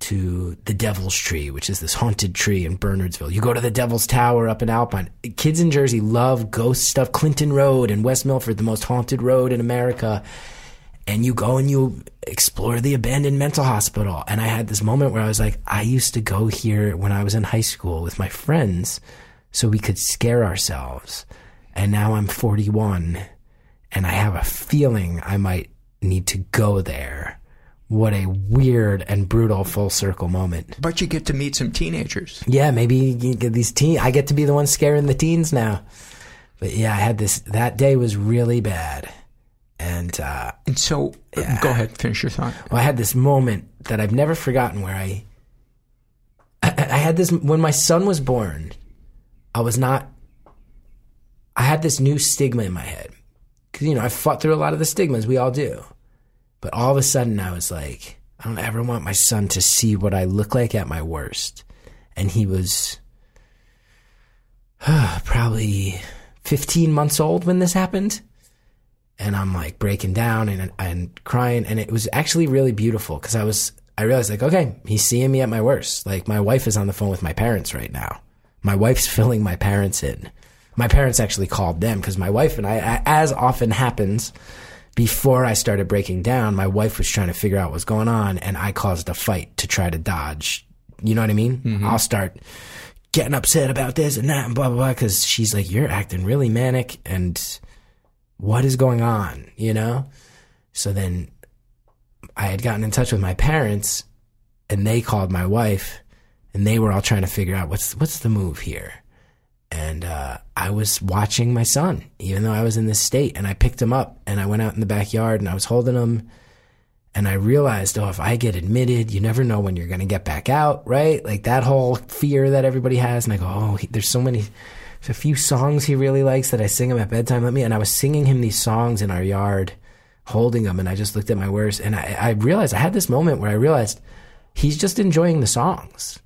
to the Devil's Tree, which is this haunted tree in Bernardsville. You go to the Devil's Tower up in Alpine. Kids in Jersey love ghost stuff. Clinton Road and West Milford, the most haunted road in America. And you go and you explore the abandoned mental hospital. And I had this moment where I was like, I used to go here when I was in high school with my friends so we could scare ourselves. And now I'm 41 and I have a feeling I might need to go there. What a weird and brutal full circle moment. But you get to meet some teenagers. Yeah, maybe you get these teen. I get to be the one scaring the teens now. But yeah, I had this. That day was really bad, and uh, And so, Yeah. go ahead, finish your thought. well, I had this moment that I've never forgotten where I, I, I had this when my son was born. I was not. I had this new stigma in my head because you know I fought through a lot of the stigmas we all do, but all of a sudden I was like, I don't ever want my son to see what I look like at my worst, and he was probably 15 months old when this happened and I'm like breaking down and and crying, and it was actually really beautiful because I was I realized like okay, he's seeing me at my worst. Like my wife is on the phone with my parents right now. My wife's filling my parents in. My parents actually called them because my wife and I, as often happens, before I started breaking down, my wife was trying to figure out what's going on, and I caused a fight to try to dodge. You know what I mean? Mm-hmm. I'll start getting upset about this and that and blah blah blah because she's like, "You're acting really manic," and what is going on, you know? So then I had gotten in touch with my parents and they called my wife and they were all trying to figure out what's what's the move here. And uh, I was watching my son, even though I was in this state, and I picked him up and I went out in the backyard and I was holding him. And I realized, oh, if I get admitted, you never know when you're going to get back out, right? Like that whole fear that everybody has. And I go, oh, he, there's so many, there's a few songs he really likes that I sing him at bedtime. Let me, and I was singing him these songs in our yard, holding him. And I just looked at my words and I, I realized, I had this moment where I realized he's just enjoying the songs.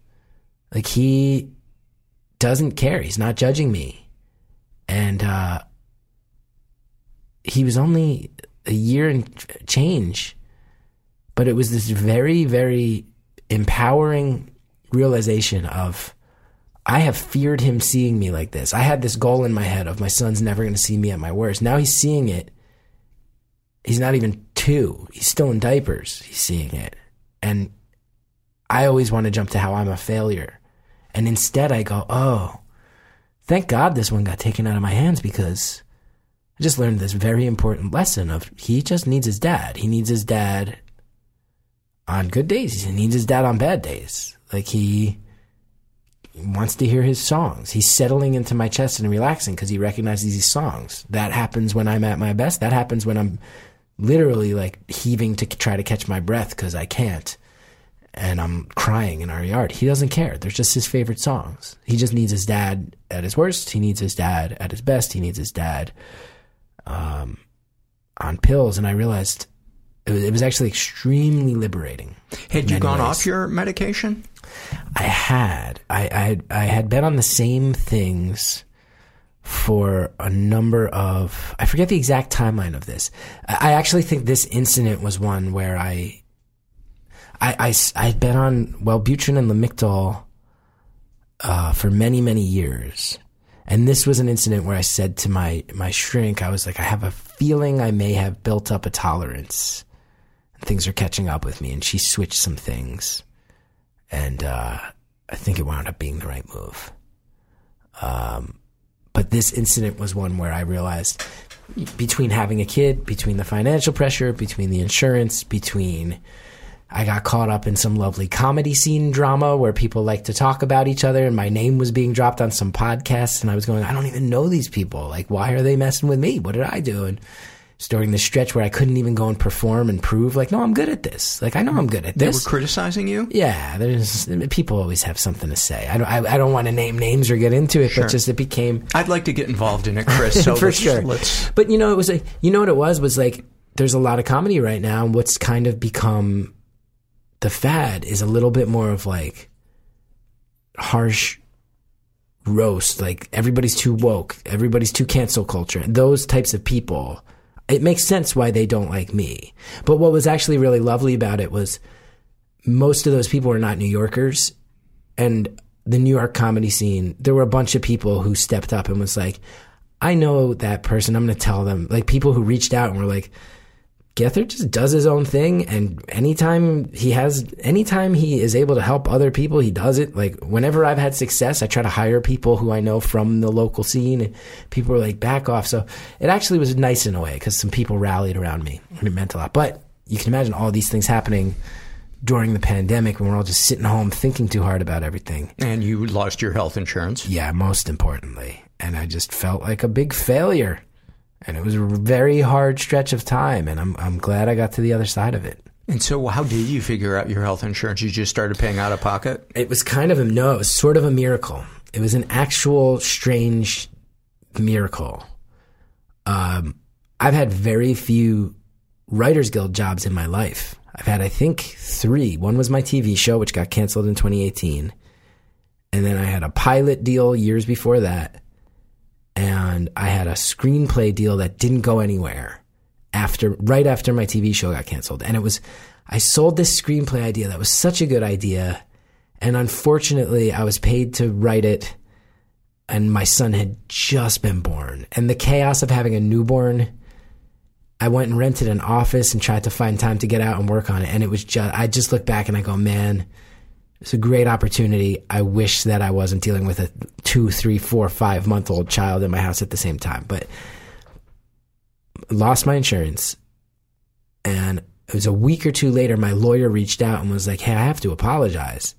Like he doesn't care. He's not judging me. And, uh, he was only a year and change, but it was this very, very empowering realization of, I have feared him seeing me like this. I had this goal in my head of my son's never going to see me at my worst. Now he's seeing it. He's not even two. He's still in diapers. He's seeing it. And I always want to jump to how I'm a failure. And instead I go, oh, thank God this one got taken out of my hands because I just learned this very important lesson of he just needs his dad. He needs his dad on good days. He needs his dad on bad days. Like he wants to hear his songs. He's settling into my chest and relaxing because he recognizes these songs. That happens when I'm at my best. That happens when I'm literally like heaving to try to catch my breath because I can't. And I'm crying in our yard. He doesn't care. They're just his favorite songs. He just needs his dad at his worst. He needs his dad at his best. He needs his dad um, on pills. And I realized it was, it was actually extremely liberating. Had you gone ways. off your medication? I had. I, I had- I had been on the same things for a number of. I forget the exact timeline of this. I I actually think this incident was one where I. I, I, had been on Wellbutrin and Lamictal uh, for many, many years. And this was an incident where I said to my, my shrink, I was like, I have a feeling I may have built up a tolerance. Things are catching up with me. And she switched some things and uh, I think it wound up being the right move. Um, but this incident was one where I realized between having a kid, between the financial pressure, between the insurance, between I got caught up in some lovely comedy scene drama where people like to talk about each other, and my name was being dropped on some podcasts, and I was going, I don't even know these people. Like, why are they messing with me? What did I do? And it's during the stretch where I couldn't even go and perform and prove, like, no, I'm good at this. Like, I know I'm good at this. They were criticizing you? Yeah, there's people always have something to say. I don't. I, I don't want to name names or get into it, Sure. but just it became I'd like to get involved in it, Chris. So for let's- sure. Let's, But you know, it was a. You know what it was was like. There's a lot of comedy right now, and what's kind of become the fad is a little bit more of like harsh roast. Like everybody's too woke, everybody's too cancel culture. Those types of people. It makes sense why they don't like me. But what was actually really lovely about it was most of those people were not New Yorkers. And the New York comedy scene, there were a bunch of people who stepped up and was like, I know that person. I'm going to tell them. Like people who reached out and were like, Gethard just does his own thing. And anytime he has, anytime he is able to help other people, he does it. Like whenever I've had success, I try to hire people who I know from the local scene and people were like, back off. So it actually was nice in a way because some people rallied around me and it meant a lot. But you can imagine all these things happening during the pandemic when we're all just sitting home thinking too hard about everything. And you lost your health insurance. Yeah, most importantly. And I just felt like a big failure. And it was a very hard stretch of time. And I'm, I'm glad I got to the other side of it. And so, how did you figure out your health insurance? You just started paying out of pocket? It was kind of a no, it was sort of a miracle. It was an actual strange miracle. Um, I've had very few Writers Guild jobs in my life. I've had, I think, three. One was my TV show, which got canceled in 2018. And then I had a pilot deal years before that. And I had a screenplay deal that didn't go anywhere after, right after my TV show got canceled. And it was, I sold this screenplay idea that was such a good idea. And unfortunately, I was paid to write it. And my son had just been born. And the chaos of having a newborn I went and rented an office and tried to find time to get out and work on it. And it was just, I just look back and I go, man, it's a great opportunity. I wish that I wasn't dealing with a two, three, four, five month old child in my house at the same time. But lost my insurance. And it was a week or two later, my lawyer reached out and was like, hey, I have to apologize.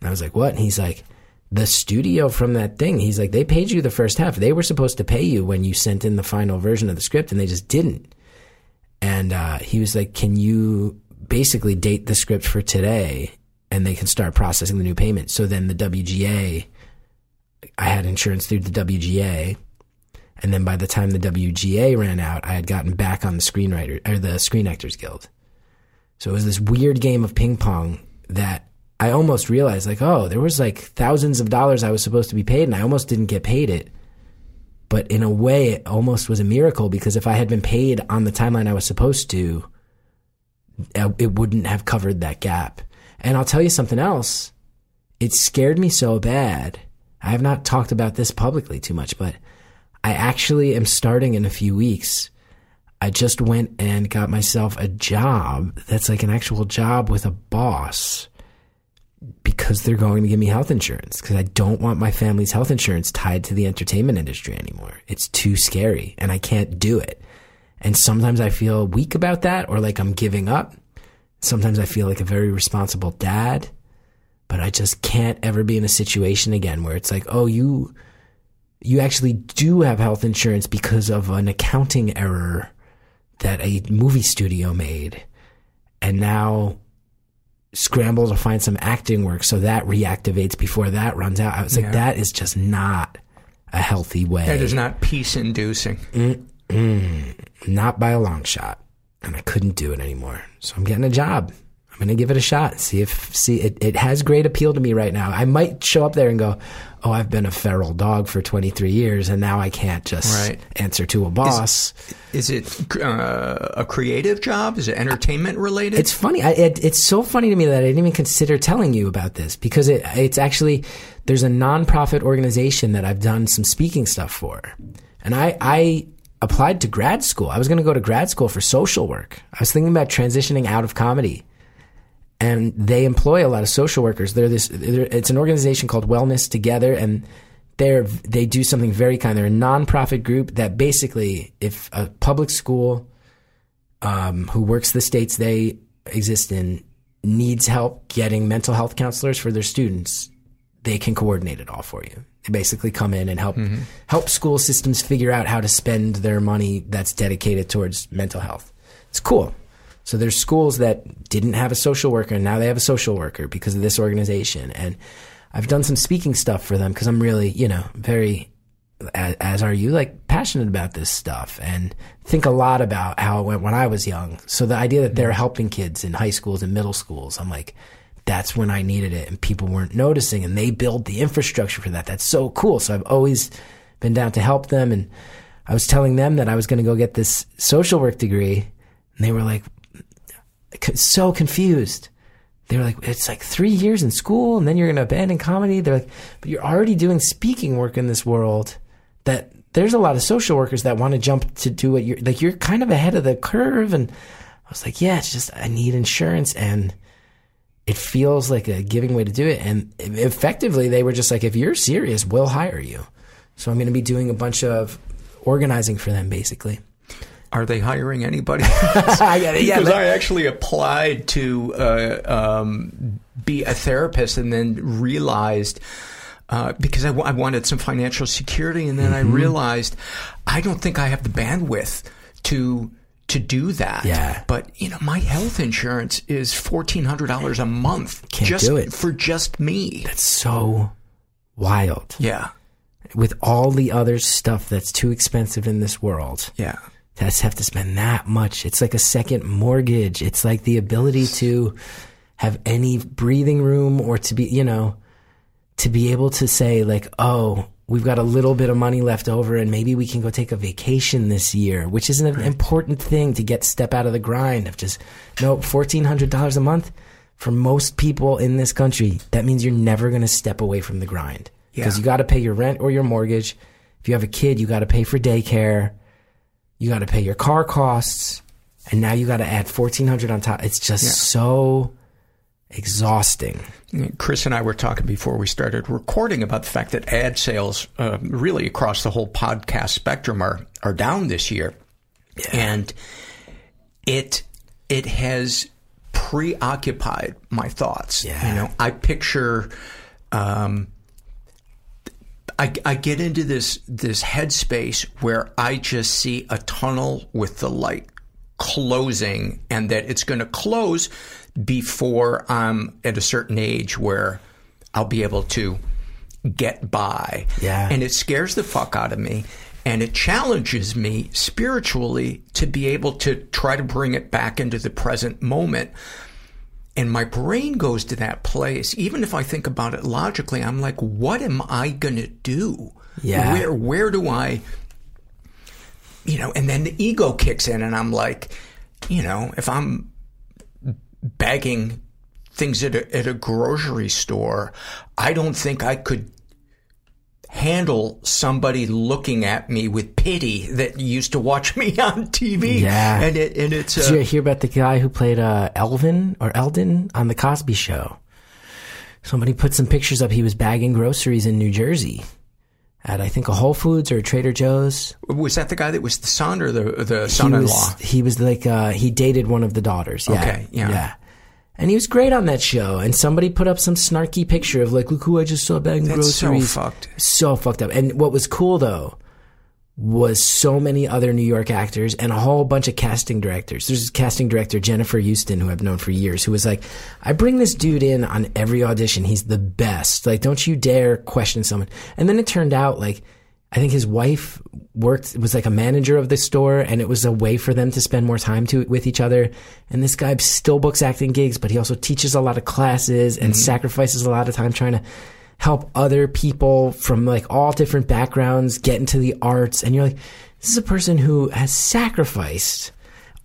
And I was like, what? And he's like, the studio from that thing, he's like, they paid you the first half. They were supposed to pay you when you sent in the final version of the script and they just didn't and uh, he was like, "Can you basically date the script for today, and they can start processing the new payment?" So then the WGA, I had insurance through the WGA, and then by the time the WGA ran out, I had gotten back on the screenwriter or the Screen Actors Guild. So it was this weird game of ping pong that I almost realized, like, oh, there was like thousands of dollars I was supposed to be paid, and I almost didn't get paid it but in a way, it almost was a miracle because if I had been paid on the timeline I was supposed to, it wouldn't have covered that gap. And I'll tell you something else. It scared me so bad. I have not talked about this publicly too much, but I actually am starting in a few weeks. I just went and got myself a job that's like an actual job with a boss because they're going to give me health insurance because I don't want my family's health insurance tied to the entertainment industry anymore. It's too scary and I can't do it. And sometimes I feel weak about that or like I'm giving up. Sometimes I feel like a very responsible dad, but I just can't ever be in a situation again where it's like, "Oh, you you actually do have health insurance because of an accounting error that a movie studio made." And now scramble to find some acting work so that reactivates before that runs out. I was like, that is just not a healthy way. That is not peace inducing. Not by a long shot. And I couldn't do it anymore. So I'm getting a job. I'm going to give it a shot. See if, see, it, it has great appeal to me right now. I might show up there and go, oh, I've been a feral dog for 23 years and now I can't just Right. answer to a boss. Is, is it uh, a creative job? Is it entertainment related? It's funny. I, it, it's so funny to me that I didn't even consider telling you about this because it, it's actually there's a nonprofit organization that I've done some speaking stuff for, and I I applied to grad school. I was going to go to grad school for social work. I was thinking about transitioning out of comedy, and they employ a lot of social workers. They're this. They're, it's an organization called Wellness Together, and they're they do something very kind. They're a nonprofit group that basically, if a public school um, who works the states they exist in needs help getting mental health counselors for their students, they can coordinate it all for you. They basically come in and help mm-hmm. help school systems figure out how to spend their money that's dedicated towards mental health. It's cool. So there's schools that didn't have a social worker and now they have a social worker because of this organization. And I've done some speaking stuff for them because I'm really, you know, very as, as are you, like passionate about this stuff and think a lot about how it went when I was young. So the idea that they're mm-hmm. helping kids in high schools and middle schools, I'm like, that's when I needed it and people weren't noticing and they build the infrastructure for that. That's so cool. So I've always been down to help them. And I was telling them that I was going to go get this social work degree and they were like, so confused. they were like, it's like three years in school and then you're going to abandon comedy. They're like, but you're already doing speaking work in this world that there's a lot of social workers that want to jump to do what you're like, you're kind of ahead of the curve. And I was like, yeah, it's just, I need insurance and it feels like a giving way to do it. And effectively, they were just like, if you're serious, we'll hire you. So I'm going to be doing a bunch of organizing for them basically. Are they hiring anybody? yeah, yeah, because but- I actually applied to uh, um, be a therapist and then realized. Uh, because I, w- I wanted some financial security, and then Mm-hmm. I realized I don't think I have the bandwidth to to do that. Yeah. But you know, my health insurance is fourteen hundred dollars a month Can't just do it. for just me. That's so wild. Yeah. With all the other stuff that's too expensive in this world. Yeah. to have to spend that much. It's like a second mortgage. It's like the ability to have any breathing room or to be, you know, to be able to say like, oh, we've got a little bit of money left over and maybe we can go take a vacation this year, which is an important thing to get step out of the grind of just, no, $1,400 a month for most people in this country. That means you're never going to step away from the grind because Yeah. you got to pay your rent or your mortgage. If you have a kid, you got to pay for daycare you got to pay your car costs and now you got to add 1400 on top it's just Yeah. so exhausting Chris and I were talking before we started recording about the fact that ad sales, uh, really across the whole podcast spectrum, are are down this year, and it it has preoccupied my thoughts. Yeah. You know, I picture. Um, I, I get into this this headspace where I just see a tunnel with the light closing and that it's going to close before I'm at a certain age where I'll be able to get by. Yeah. And it scares the fuck out of me and it challenges me spiritually to be able to try to bring it back into the present moment. And my brain goes to that place. Even if I think about it logically, I'm like, what am I going to do? Yeah. Where, where do I, you know, and then the ego kicks in and I'm like, you know, if I'm bagging things at a, at a grocery store, I don't think I could handle somebody looking at me with pity that used to watch me on TV. Yeah. And it, and it's, did you uh, hear about the guy who played uh, elvin or eldon on the cosby show somebody put some pictures up he was bagging groceries in new jersey at i think a whole foods or a trader joe's was that the guy that was the son or the, the he son-in-law? was, he was like uh, he dated one of the daughters yeah. Okay, yeah. yeah and he was great on that show. And somebody put up some snarky picture of like, look who I just saw bagging That's so groceries. fucked. So fucked up. And what was cool though was so many other New York actors and a whole bunch of casting directors. There's this casting director, Jennifer Euston, who I've known for years, who was like, I bring this dude in on every audition. He's the best. Like, don't you dare question someone. And then it turned out like, I think his wife worked was like a manager of the store, and it was a way for them to spend more time to with each other. And this guy still books acting gigs, but he also teaches a lot of classes and mm-hmm. sacrifices a lot of time trying to help other people from like all different backgrounds get into the arts. And you're like, this is a person who has sacrificed.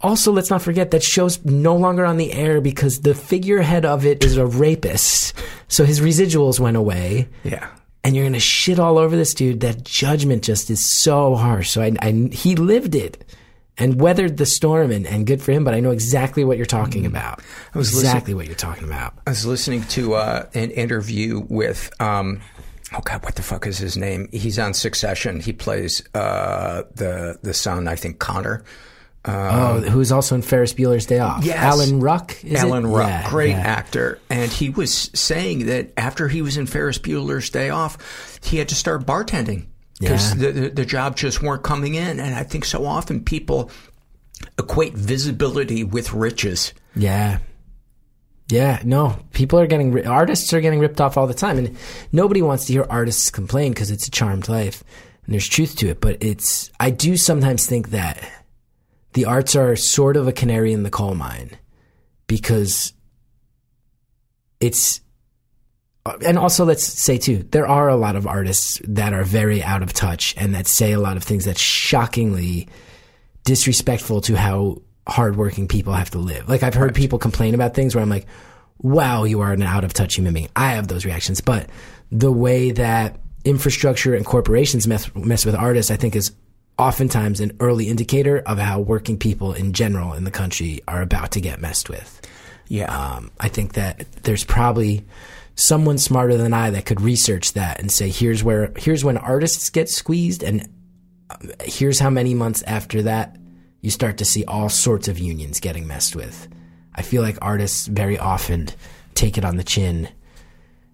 Also, let's not forget that show's no longer on the air because the figurehead of it is a rapist. So his residuals went away Yeah. and you're gonna shit all over this dude. That judgment just is so harsh. So I, I he lived it and weathered the storm, and, and good for him. But I know exactly what you're talking about. Mm. I was exactly what you're talking about. I was listening to uh, an interview with, um, oh God, what the fuck is his name? He's on Succession. He plays uh, the the son, I think Connor. oh, who's also in Ferris Bueller's Day Off? Um, Yes. Alan Ruck. Is Alan it? Ruck, Yeah, great yeah. actor, and he was saying that after he was in Ferris Bueller's Day Off, he had to start bartending because Yeah. the, the the jobs just weren't coming in. And I think so often people equate visibility with riches. Yeah. Yeah, no, people are getting, artists are getting ripped off all the time. And nobody wants to hear artists complain because it's a charmed life and there's truth to it. But it's, I do sometimes think that the arts are sort of a canary in the coal mine because it's, and also let's say too, there are a lot of artists that are very out of touch and that say a lot of things that shockingly disrespectful to how hardworking people have to live. Like I've heard people complain about things where I'm like, wow, you are an out of touch human being. I have those reactions, but the way that infrastructure and corporations mess, mess with artists, I think, is oftentimes an early indicator of how working people in general in the country are about to get messed with. Yeah. Um, I think that there's probably someone smarter than I that could research that and say, here's where, here's when artists get squeezed, and um, here's how many months after that you start to see all sorts of unions getting messed with. I feel like artists very often take it on the chin,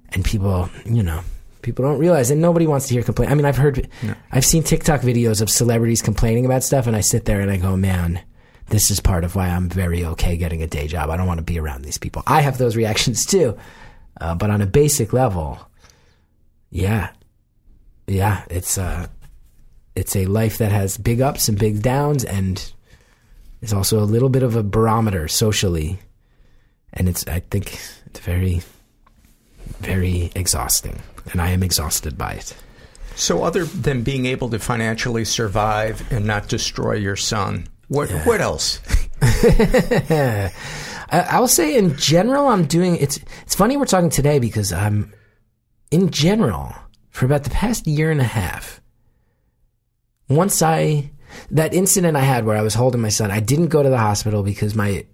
and people, you know, people don't realize, and nobody wants to hear complain. I mean, I've heard, No. I've seen TikTok videos of celebrities complaining about stuff, and I sit there and I go, man, this is part of why I'm very okay getting a day job. I don't want to be around these people. I have those reactions too, uh, but on a basic level, yeah, yeah, it's uh, it's a life that has big ups and big downs, and is also a little bit of a barometer socially, and it's I think it's very, very exhausting, and I am exhausted by it. So, other than being able to financially survive and not destroy your son, what what else? I, I will say in general, I'm doing it's. It's funny we're talking today because I'm, in general, for about the past year and a half. Once I that incident I had where I was holding my son, I didn't go to the hospital because my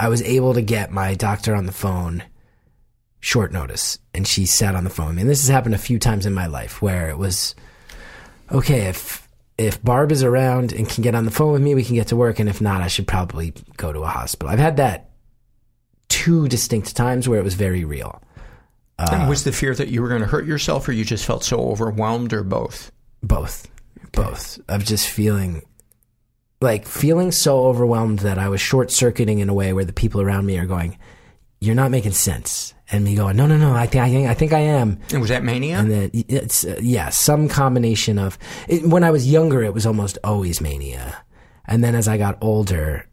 I was able to get my doctor on the phone short notice, and she sat on the phone. And this has happened a few times in my life where it was okay if if Barb is around and can get on the phone with me, we can get to work. And if not, I should probably go to a hospital. I've had that two distinct times where it was very real. and was the fear that you were going to hurt yourself, or you just felt so overwhelmed, or both? Both. Both. Of just feeling like feeling so overwhelmed that I was short circuiting in a way where the people around me are going, You're not making sense. And me going, No, no, no, I think I, think- I think I am. And was that mania? And then it's uh, yeah, some combination of it, when I was younger, it was almost always mania, and then as I got older,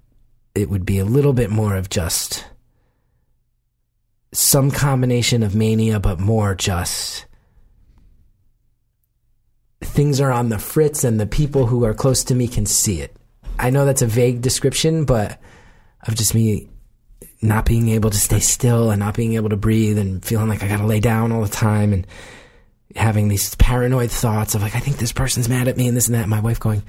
it would be a little bit more of just some combination of mania, but more just things are on the fritz, and the people who are close to me can see it. I know that's a vague description, but of just me not being able to stay still and not being able to breathe and feeling like I got to lay down all the time and having these paranoid thoughts of like, I think this person's mad at me and this and that. And My wife going,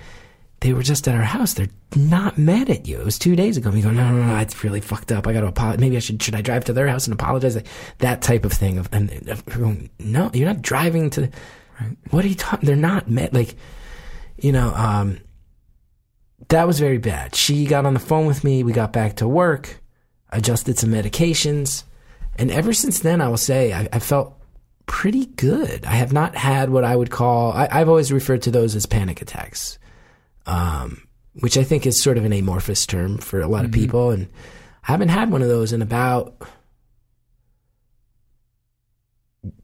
they were just at our house. They're not mad at you. It was two days ago. Me going, no, no, no, it's really fucked up. I got to apologize. Maybe I should, should I drive to their house and apologize? Like that type of thing of, and going, no, you're not driving to, what are you talking? They're not mad. Like, you know, um, that was very bad. She got on the phone with me. We got back to work, adjusted some medications. And ever since then, I will say I, I felt pretty good. I have not had what I would call, I, I've always referred to those as panic attacks, um, which I think is sort of an amorphous term for a lot of Mhm. people. And I haven't had one of those in about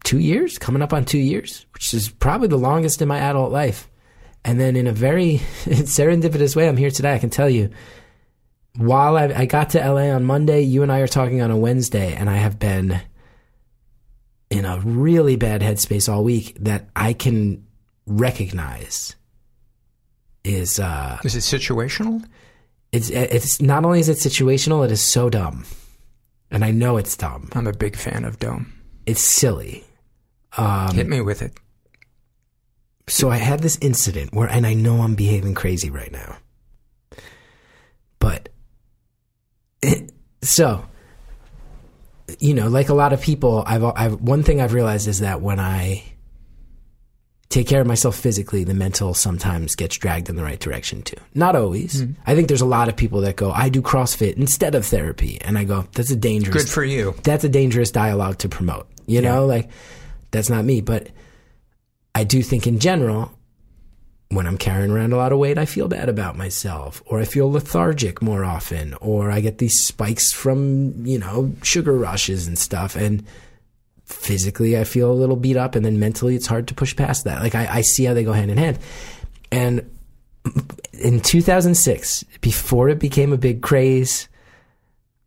two years, coming up on two years, which is probably the longest in my adult life. And then in a very serendipitous way, I'm here today. I can tell you, while I, I got to LA on Monday, you and I are talking on a Wednesday, and I have been in a really bad headspace all week that I can recognize is uh Is it situational? it's it's not only is it situational, it is so dumb. And I know it's dumb. I'm a big fan of dumb. It's silly. Um Hit me with it. so I had this incident where, and I know I'm behaving crazy right now, but so you know, like a lot of people, I've, I've one thing I've realized is that when I take care of myself physically, the mental sometimes gets dragged in the right direction too. Not always. Mhm. I think there's a lot of people that go, I do CrossFit instead of therapy, and I go, that's a dangerous. Good for you. That's a dangerous dialogue to promote. You know, like that's not me, but I do think in general, when I'm carrying around a lot of weight, I feel bad about myself, or I feel lethargic more often, or I get these spikes from, you know, sugar rushes and stuff. And physically, I feel a little beat up, and then mentally, it's hard to push past that. Like, I, I see how they go hand in hand. And in 2006, before it became a big craze,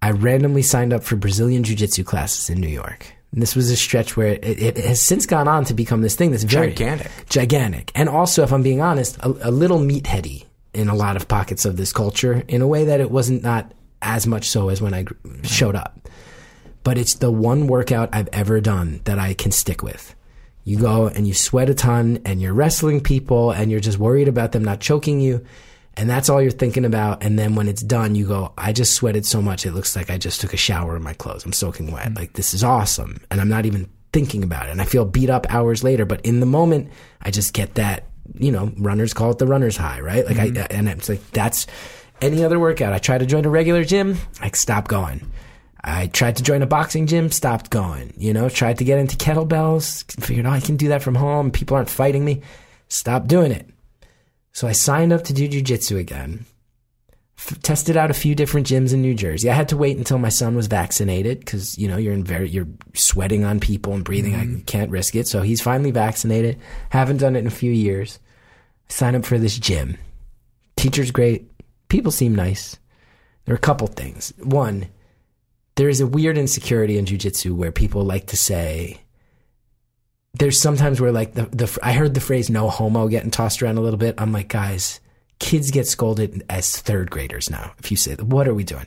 I randomly signed up for Brazilian Jiu Jitsu classes in New York. And this was a stretch where it, it, has since gone on to become this thing that's very Gigantic. gigantic, and also, if I'm being honest, a, a little meatheady in a lot of pockets of this culture in a way that it wasn't not as much so as when I gr- showed up. But it's the one workout I've ever done that I can stick with. You go and you sweat a ton and you're wrestling people and you're just worried about them not choking you. And that's all you're thinking about. And then when it's done, you go, I just sweated so much. It looks like I just took a shower in my clothes. I'm soaking wet. Like this is awesome. And I'm not even thinking about it. And I feel beat up hours later. But in the moment, I just get that, you know, runners call it the runner's high, right? Like I, mm-hmm. and it's like, that's any other workout. I try to join a regular gym. I stop going. I tried to join a boxing gym, stopped going. You know, tried to get into kettlebells, figured, oh, I can do that from home. People aren't fighting me. Stop doing it. So I signed up to do jujitsu again. F- tested out a few different gyms in New Jersey. I had to wait until my son was vaccinated because you know you're in very you're sweating on people and breathing. I mm-hmm. can't risk it. So he's finally vaccinated. Haven't done it in a few years. I signed up for this gym. Teacher's great. People seem nice. There are a couple things. One, there is a weird insecurity in jujitsu where people like to say there's sometimes where like the, the I heard the phrase no homo getting tossed around a little bit. I'm like, guys, kids get scolded as third graders now. If you say, what are we doing?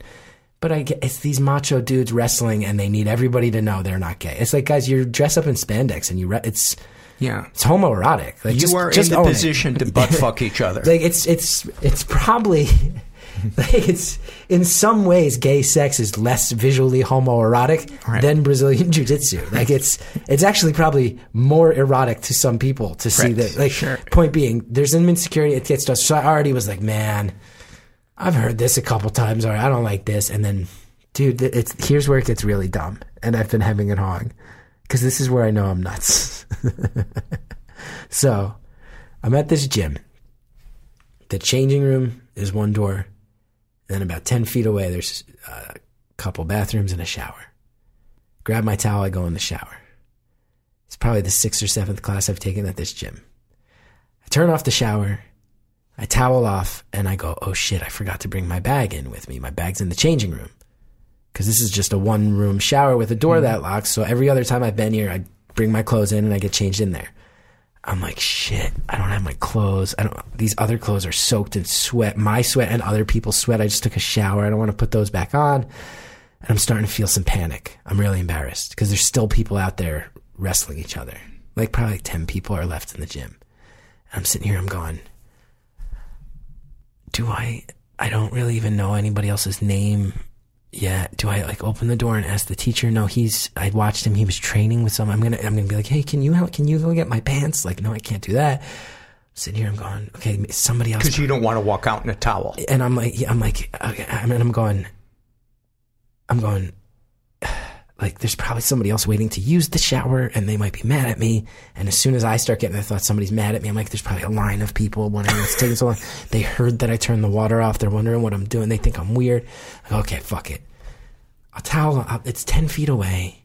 But I get it's these macho dudes wrestling and they need everybody to know they're not gay. It's like, guys, you dress up in spandex and you, re- it's, Yeah. it's homoerotic. Like you just, are just in the own it. position to butt fuck each other. Like it's it's it's probably like it's in some ways gay sex is less visually homoerotic than Brazilian jiu-jitsu. Like it's it's actually probably more erotic to some people to see Right. that. Like Sure. point being, there's an insecurity. It gets to us. So I already was like, man, I've heard this a couple times, or I don't like this, and then. Dude, it's here's where it gets really dumb, and I've been hemming and hawing, because this is where I know I'm nuts. so, I'm at this gym. The changing room is one door. Then about 10 feet away, there's uh, a couple bathrooms and a shower. Grab my towel, I go in the shower. It's probably the sixth or seventh class I've taken at this gym. I turn off the shower, I towel off, and I go, oh shit, I forgot to bring my bag in with me. My bag's in the changing room. Because this is just a one room shower with a door mm-hmm. that locks. So every other time I've been here, I bring my clothes in and I get changed in there. I'm like, shit, I don't have my clothes. I don't, these other clothes are soaked in sweat, my sweat and other people's sweat. I just took a shower. I don't want to put those back on. And I'm starting to feel some panic. I'm really embarrassed because there's still people out there wrestling each other. Like probably like 10 people are left in the gym. And I'm sitting here, I'm going, do I, I don't really even know anybody else's name yet. Do I like open the door and ask the teacher? No, he's, I watched him. He was training with some, I'm to, I'm to be like, Hey, can you help? Can you go get my pants? Like, no, I can't do that. Sitting here, I'm going, okay, somebody else. Because you don't want to walk out in a towel. And I'm like, yeah, I'm like, okay, I mean, I'm going, I'm going, like, there's probably somebody else waiting to use the shower and they might be mad at me. And as soon as I start getting the thought somebody's mad at me, I'm like, there's probably a line of people wondering what's taking so long. They heard that I turned the water off. They're wondering what I'm doing. They think I'm weird. Go, okay, fuck it. I'll towel, I'll, it's 10 feet away.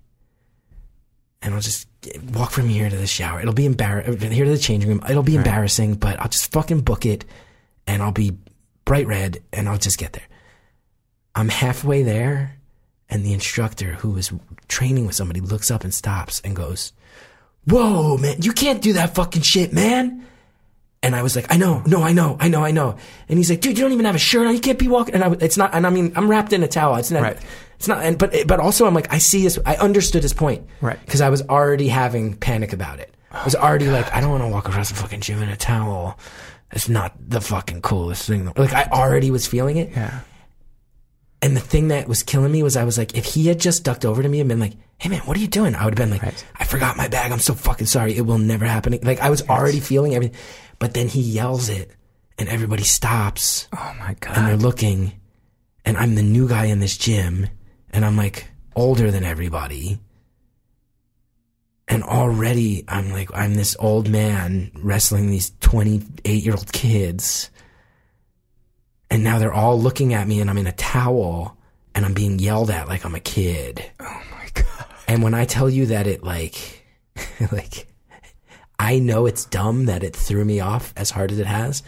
And I'll just walk from here to the shower. It'll be embarrassing. Uh, here to the changing room. It'll be embarrassing, but I'll just fucking book it and I'll be bright red and I'll just get there. I'm halfway there and the instructor who was training with somebody looks up and stops and goes, Whoa, man, you can't do that fucking shit, man. And I was like, I know, no, I know, I know, I know. And he's like, dude, you don't even have a shirt on. You can't be walking. And I, it's not, and I mean, I'm wrapped in a towel. It's not, it's not, and, but, but also I'm like, I see his, I understood his point. Right. Cause I was already having panic about it. I was oh, already like, I don't want to walk across the fucking gym in a towel. It's not the fucking coolest thing. Like I already was feeling it. Yeah. And the thing that was killing me was I was like, if he had just ducked over to me and been like, hey man, what are you doing? I would have been like, I forgot my bag. I'm so fucking sorry. It will never happen. Like I was already feeling everything. But then he yells it and everybody stops. Oh my God. And they're looking and I'm the new guy in this gym and I'm like older than everybody. And already I'm like, I'm this old man wrestling these 28 year old kids. And now they're all looking at me and I'm in a towel and I'm being yelled at like I'm a kid. Oh my God. And when I tell you that it like, like, I know it's dumb that it threw me off as hard as it has,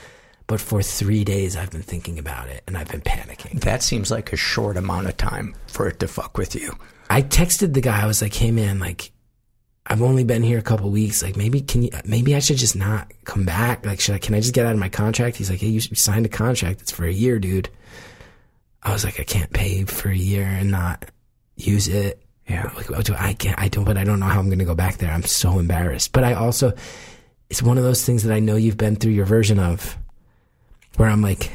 but for three days I've been thinking about it and I've been panicking. That seems like a short amount of time for it to fuck with you. I texted the guy. I was like, "Hey man, like, I've only been here a couple weeks. Like, maybe can you? Maybe I should just not come back. Like, should I? Can I just get out of my contract?" He's like, "Hey, you signed a contract. It's for a year, dude." I was like, "I can't pay for a year and not use it." Yeah. Like, oh, do I can't, I don't, but I don't know how I'm going to go back there. I'm so embarrassed. But I also, it's one of those things that I know you've been through your version of where I'm like,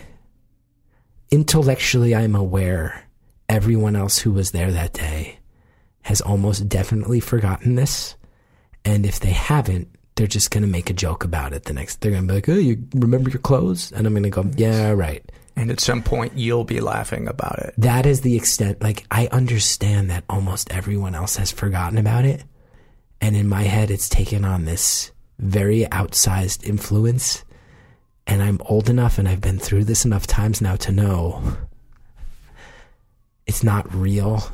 intellectually, I'm aware everyone else who was there that day has almost definitely forgotten this. And if they haven't, they're just going to make a joke about it the next. They're going to be like, "Oh, you remember your clothes?" And I'm going to go, "Yeah, right." And at some point, you'll be laughing about it. That is the extent. Like I understand that almost everyone else has forgotten about it, and in my head, it's taken on this very outsized influence. And I'm old enough, and I've been through this enough times now to know it's not real.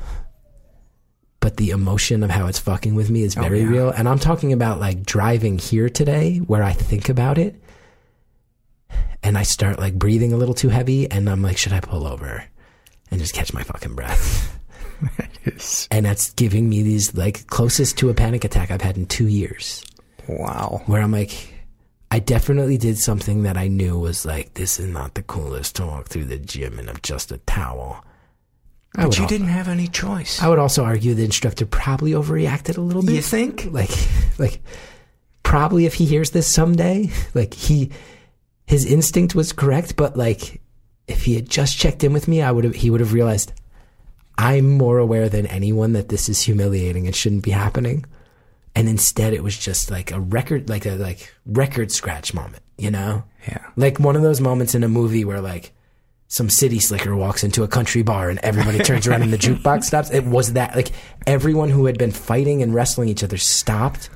But the emotion of how it's fucking with me is oh, very Oh, yeah. real. And I'm talking about like driving here today, where I think about it, and I start like breathing a little too heavy, and I'm like, should I pull over and just catch my fucking breath? and that's giving me these like closest to a panic attack I've had in two years. Wow. Where I'm like, I definitely did something that I knew was like, this is not the coolest to walk through the gym in just a towel. But you al- didn't have any choice. I would also argue the instructor probably overreacted a little bit. You think? Like, like, probably if he hears this someday, like he, his instinct was correct, but like, if he had just checked in with me, I would have, he would have realized I'm more aware than anyone that this is humiliating and shouldn't be happening. And instead, it was just like a record, like a like record scratch moment, you know? Yeah. Like one of those moments in a movie where like some city slicker walks into a country bar and everybody turns around and the jukebox stops. It was that like everyone who had been fighting and wrestling each other stopped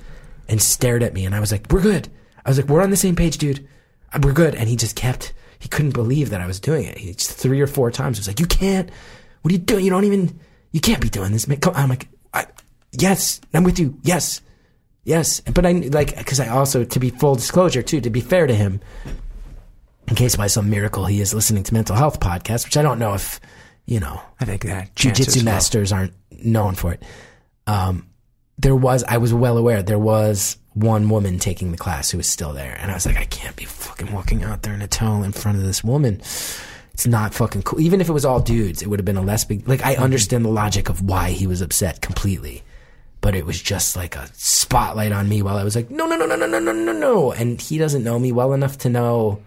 and stared at me, and I was like, "We're good." I was like, "We're on the same page, dude. Uh, We're good." And he just kept. He couldn't believe that I was doing it. He just three or four times He was like, "You can't. What are you doing? You don't even. You can't be doing this, man." Come. I'm like, I, "Yes, I'm with you. Yes." Yes, but I like because I also, to be full disclosure too, to be fair to him, in case by some miracle he is listening to mental health podcasts, which I don't know if you know. I think that jujitsu masters aren't known for it. Um, there was I was well aware there was one woman taking the class who was still there, and I was like, I can't be fucking walking out there in a towel in front of this woman. It's not fucking cool. Even if it was all dudes, it would have been a less big. Like I understand the logic of why he was upset completely, but it was just like a spotlight on me while I was like, no, no, no, no, no, no, no, no, no, and he doesn't know me well enough to know.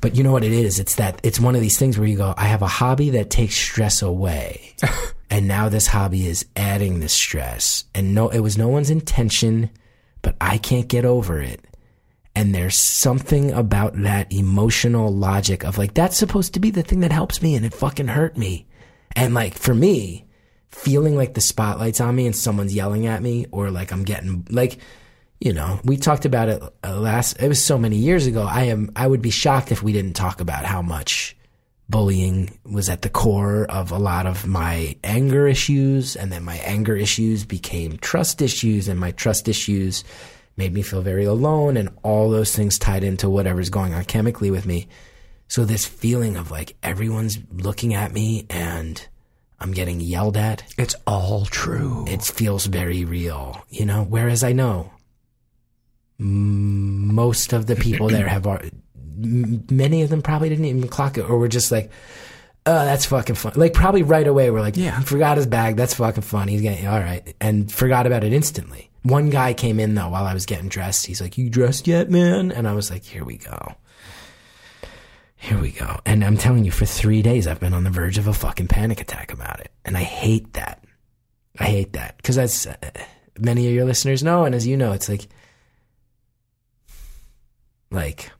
But you know what it is? It's that it's one of these things where you go, I have a hobby that takes stress away. and now this hobby is adding this stress. And no it was no one's intention, but I can't get over it. And there's something about that emotional logic of like that's supposed to be the thing that helps me and it fucking hurt me. And like for me, feeling like the spotlight's on me and someone's yelling at me or like I'm getting like you know, we talked about it uh, last. It was so many years ago. I am. I would be shocked if we didn't talk about how much bullying was at the core of a lot of my anger issues, and then my anger issues became trust issues, and my trust issues made me feel very alone, and all those things tied into whatever's going on chemically with me. So this feeling of like everyone's looking at me and I'm getting yelled at. It's all true. It feels very real, you know. Whereas I know most of the people there have, many of them probably didn't even clock it, or were just like, "Oh, that's fucking fun." Like probably right away, we're like, "Yeah, forgot his bag. That's fucking fun. He's getting all right," and forgot about it instantly. One guy came in though while I was getting dressed. He's like, "You dressed yet, man?" And I was like, "Here we go." Here we go. And I'm telling you, for three days, I've been on the verge of a fucking panic attack about it. And I hate that. I hate that. Because as uh, many of your listeners know, and as you know, it's like, like,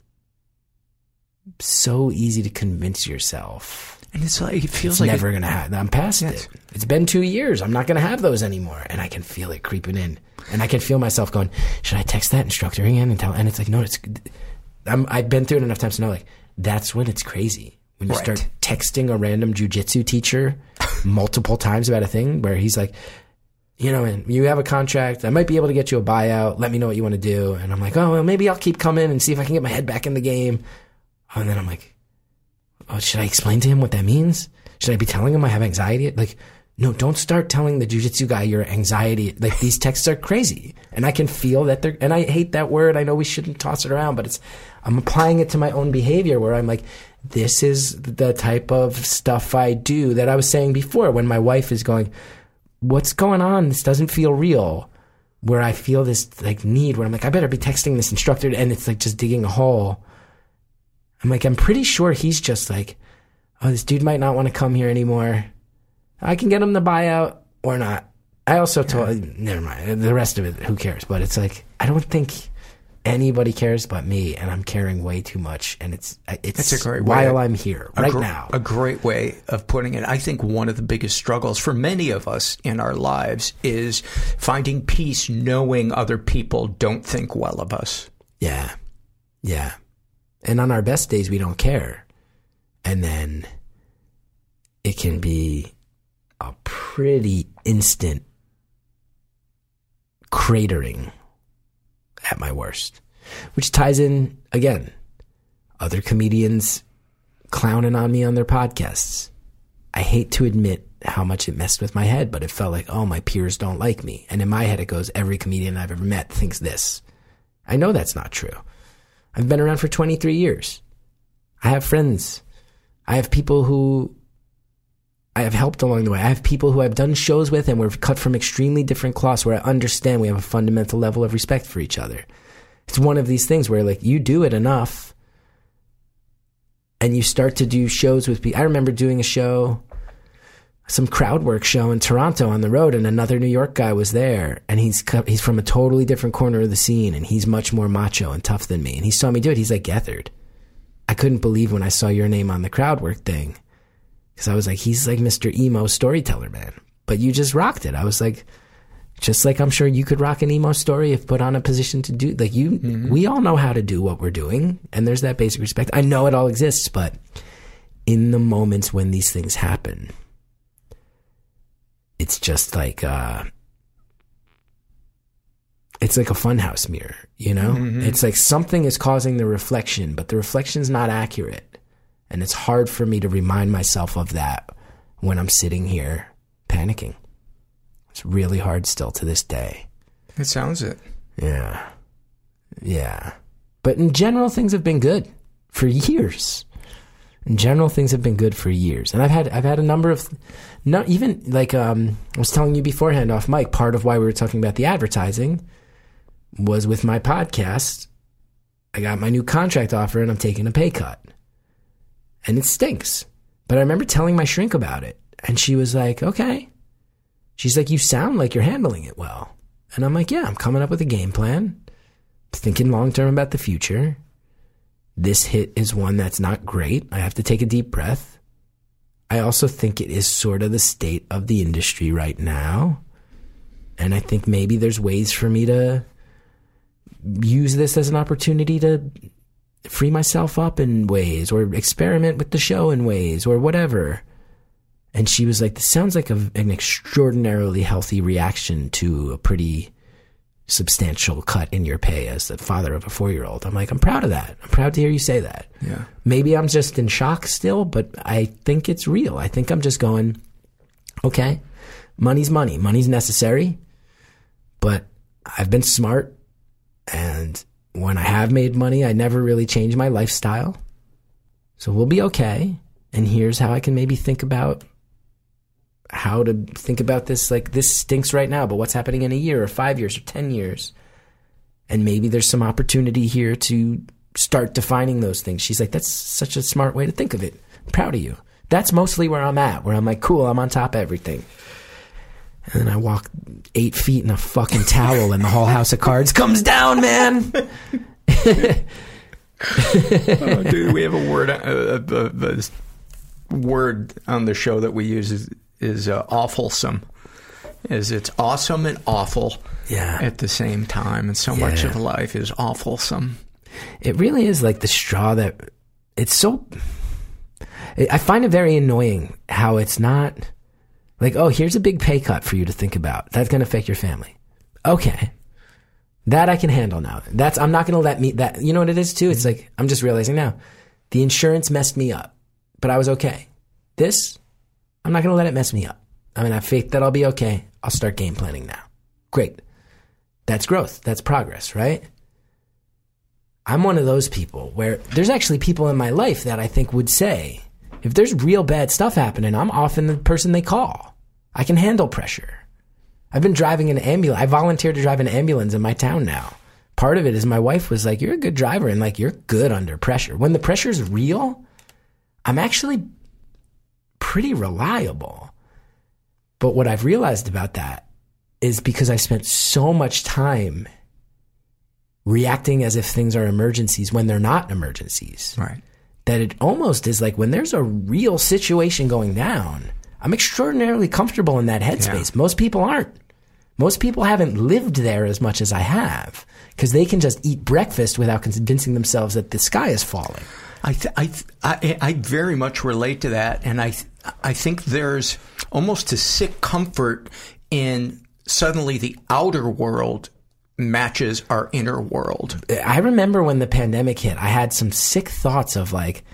so easy to convince yourself. And it's like, it feels It's like never it- going to happen. I'm past it. It's been two years. I'm not going to have those anymore. And I can feel it creeping in. And I can feel myself going, should I text that instructor again and tell? And it's like, no, it's, I'm, I've been through it enough times to know, like, that's when it's crazy. When you Right. start texting a random jujitsu teacher multiple times about a thing where he's like, you know, and you have a contract. I might be able to get you a buyout. Let me know what you want to do. And I'm like, oh, well, maybe I'll keep coming and see if I can get my head back in the game. And then I'm like, oh, should I explain to him what that means? Should I be telling him I have anxiety? Like, no, don't start telling the jujitsu guy your anxiety. Like these texts are crazy. And I can feel that they're, and I hate that word. I know we shouldn't toss it around, but it's, I'm applying it to my own behavior where I'm like, this is the type of stuff I do that I was saying before when my wife is going, what's going on? This doesn't feel real. Where I feel this like need where I'm like, I better be texting this instructor and it's like just digging a hole. I'm like, I'm pretty sure he's just like, oh, this dude might not want to come here anymore. I can get him the buyout or not. I also told, never mind. The rest of it, who cares? But it's like, I don't think anybody cares but me, and I'm caring way too much. And it's, it's a great while way. I'm here A right gr- now. A great way of putting it. I think one of the biggest struggles for many of us in our lives is finding peace knowing other people don't think well of us. Yeah. Yeah. And on our best days, we don't care. And then it can be a pretty instant cratering at my worst, which ties in again, other comedians clowning on me on their podcasts. I hate to admit how much it messed with my head, but it felt like, oh, my peers don't like me. And in my head, it goes, every comedian I've ever met thinks this. I know that's not true. I've been around for 23 years. I have friends. I have people who I have helped along the way. I have people who I've done shows with and we're cut from extremely different cloths where I understand we have a fundamental level of respect for each other. It's one of these things where like you do it enough and you start to do shows with people. I remember doing a show, some crowd work show in Toronto on the road, and another New York guy was there, and he's he's from a totally different corner of the scene, and he's much more macho and tough than me. And he saw me do it. He's like, Gethard, I couldn't believe when I saw your name on the crowd work thing, because I was like, he's like Mr. Emo storyteller man, but you just rocked it. I was like. Just like I'm sure you could rock an emo story if put on a position to do like you we all know how to do what we're doing and there's that basic respect. I know it all exists, but in the moments when these things happen, it's just like uh it's like a funhouse mirror, you know? Mhm. It's like something is causing the reflection, but the reflection's not accurate. And it's hard for me to remind myself of that when I'm sitting here panicking. It's really hard still to this day. It sounds it. Yeah. Yeah. But in general, things have been good for years. In general, things have been good for years. And I've had, I've had a number of, not even like, um, I was telling you beforehand off mic, part of why we were talking about the advertising was with my podcast. I got my new contract offer and I'm taking a pay cut. And it stinks. But I remember telling my shrink about it. And she was like, okay. She's like, you sound like you're handling it well. And I'm like, yeah, I'm coming up with a game plan, thinking long term about the future. This hit is one that's not great. I have to take a deep breath. I also think it is sort of the state of the industry right now. And I think maybe there's ways for me to use this as an opportunity to free myself up in ways or experiment with the show in ways or whatever. And she was like, This sounds like a, an extraordinarily healthy reaction to a pretty substantial cut in your pay as the father of a four year old. I'm like, I'm proud of that. I'm proud to hear you say that. Yeah. Maybe I'm just in shock still, but I think it's real. I think I'm just going, okay, money's money. Money's necessary, but I've been smart. And when I have made money, I never really change my lifestyle. So we'll be okay. And here's how I can maybe think about how to think about this like this stinks right now, but what's happening in a year or five years or 10 years? And maybe there's some opportunity here to start defining those things. She's like, that's such a smart way to think of it. I'm proud of you. That's mostly where I'm at, where I'm like, cool, I'm on top of everything. And then I walk eight feet in a fucking towel and the whole house of cards comes down, man. oh, dude, we have a word, a, a, a, a word on the show that we use is, is uh, awfulsome. Is it's awesome and awful yeah. at the same time, and so Yeah. much of life is awfulsome. It really is like the straw that it's so. I find it very annoying how it's not like, oh, here's a big pay cut for you to think about. That's going to affect your family. Okay. That I can handle now. That's, I'm not going to let me, that, you know what it is too? It's mm-hmm. like, I'm just realizing now. The insurance messed me up, but I was okay. This, I'm not going to let it mess me up. I'm gonna have faith that I'll be okay. I'll start game planning now. Great. That's growth. That's progress, right? I'm one of those people where there's actually people in my life that I think would say, if there's real bad stuff happening, I'm often the person they call. I can handle pressure. I've been driving an ambulance. I volunteered to drive an ambulance in my town now. Part of it is my wife was like, You're a good driver and like, you're good under pressure. When the pressure's real, I'm actually pretty reliable. But what I've realized about that is because I spent so much time reacting as if things are emergencies when they're not emergencies. Right. That it almost is like when there's a real situation going down, I'm extraordinarily comfortable in that headspace. Yeah. Most people aren't. Most people haven't lived there as much as I have because they can just eat breakfast without convincing themselves that the sky is falling. I, th- I, th- I, I very much relate to that, and I, th- I think there's almost a sick comfort in suddenly the outer world matches our inner world. I remember when the pandemic hit, I had some sick thoughts of like,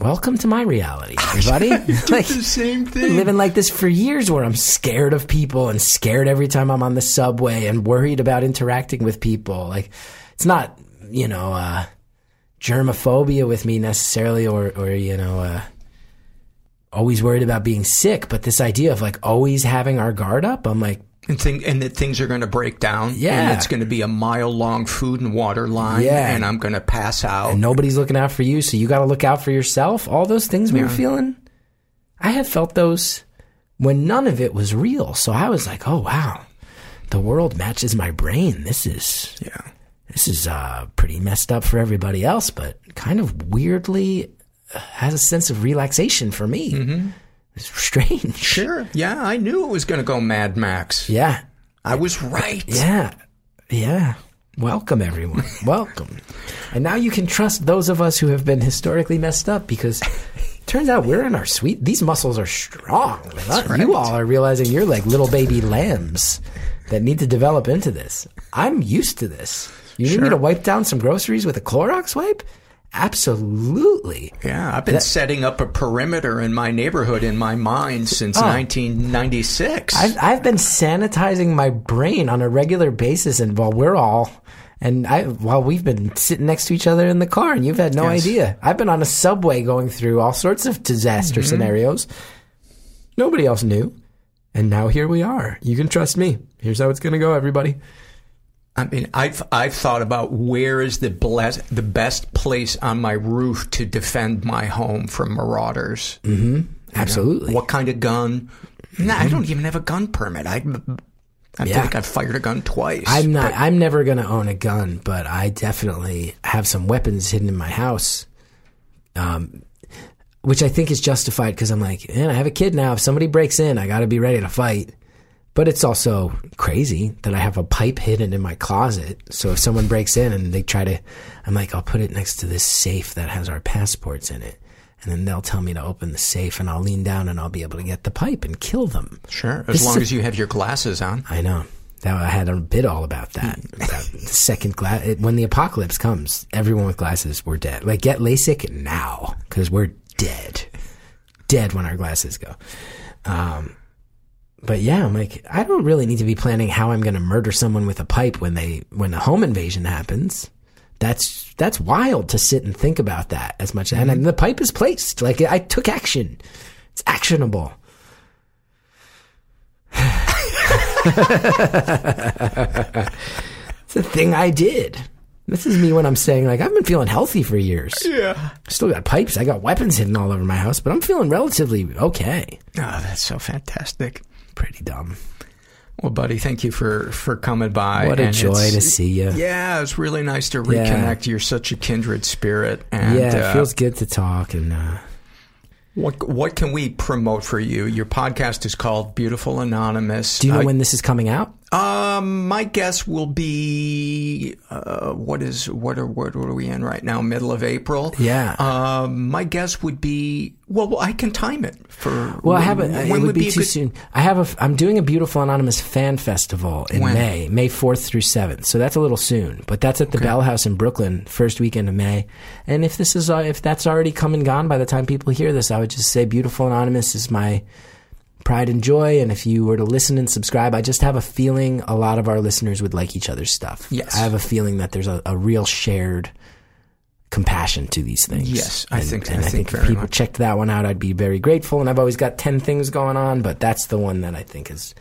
welcome to my reality, everybody. like the same thing. Living like this for years where I'm scared of people and scared every time I'm on the subway and worried about interacting with people. Like it's not, you know, uh, germophobia with me necessarily or, or, you know, uh, always worried about being sick, but this idea of like always having our guard up, I'm like, and think and that things are going to break down. Yeah, and it's going to be a mile long food and water line. Yeah, and I'm going to pass out. And nobody's looking out for you, so you got to look out for yourself. All those things we Yeah. were feeling, I have felt those when none of it was real. So I was like, oh wow, the world matches my brain. This is yeah, this is uh, pretty messed up for everybody else, but kind of weirdly uh, has a sense of relaxation for me. Mm-hmm. It's strange. Sure. Yeah, I knew it was going to go Mad Max. Yeah. I was right. Yeah. Yeah. Welcome, everyone. Welcome. And now you can trust those of us who have been historically messed up because turns out we're in our sweet. These muscles are strong. You all are realizing you're like little baby lambs that need to develop into this. I'm used to this. You need me to wipe down some groceries with a Clorox wipe? Absolutely. Yeah, I've been That- setting up a perimeter in my neighborhood in my mind since Oh. 1996. I've, I've been sanitizing my brain on a regular basis, and while we're all, and I, while we've been sitting next to each other in the car, and you've had no Yes. idea. I've been on a subway going through all sorts of disaster Mhm. scenarios. Nobody else knew, and now here we are. You can trust me. Here's how it's going to go, everybody. I mean, I've I've thought about where is the bless, the best place on my roof to defend my home from marauders. Mm-hmm. Absolutely. What kind of gun? Nah, I don't even have a gun permit. I I Yeah. think I've fired a gun twice. I'm not. I'm never going to own a gun, but I definitely have some weapons hidden in my house, um, which I think is justified because I'm like, man, I have a kid now. If somebody breaks in, I got to be ready to fight. But it's also crazy that I have a pipe hidden in my closet. So if someone breaks in and they try to, I'm like, I'll put it next to this safe that has our passports in it. And then they'll tell me to open the safe and I'll lean down and I'll be able to get the pipe and kill them. Sure, as is long a- as you have your glasses on. I know. That I had a bit all about that. about the second glass. When the apocalypse comes, everyone with glasses, we're dead. Like, get LASIK now, because we're dead. Dead when our glasses go. Um, but yeah, I'm like, I don't really need to be planning how I'm going to murder someone with a pipe when they, when a home invasion happens. That's, that's wild to sit and think about that as much. And, and the pipe is placed. Like, I took action. It's actionable. it's a thing I did. This is me when I'm saying like I've been feeling healthy for years. Yeah. Still got pipes. I got weapons hidden all over my house, but I'm feeling relatively okay. Oh, that's so fantastic. Pretty dumb. Well, buddy, thank you for for coming by. What a and joy to see you. Yeah, it's really nice to Yeah. reconnect. You're such a kindred spirit, and yeah, it uh, feels good to talk and uh, What what can we promote for you? Your podcast is called Beautiful Anonymous. Do you know Uh, when this is coming out? Um, my guess will be uh, what is what are what are we in right now? Middle of April. Yeah. Um, my guess would be well, I can time it for. Well, I when- have a, when it would be, a too good- soon. I have a. I'm doing a beautiful anonymous fan festival in When? May, May fourth through seventh. So that's a little soon, but that's at the Bell House in Brooklyn, first weekend of May. And if this is uh, if that's already come and gone by the time people hear this, I would just say beautiful anonymous is my pride and joy. And if you were to listen and subscribe, I just have a feeling a lot of our listeners would like each other's stuff. Yes. I have a feeling that there's a, a real shared compassion to these things. Yes, I And- think- and I I, think think, if people much. checked that one out, I'd be very grateful. And I've always got 10 things going on, but that's the one that I think is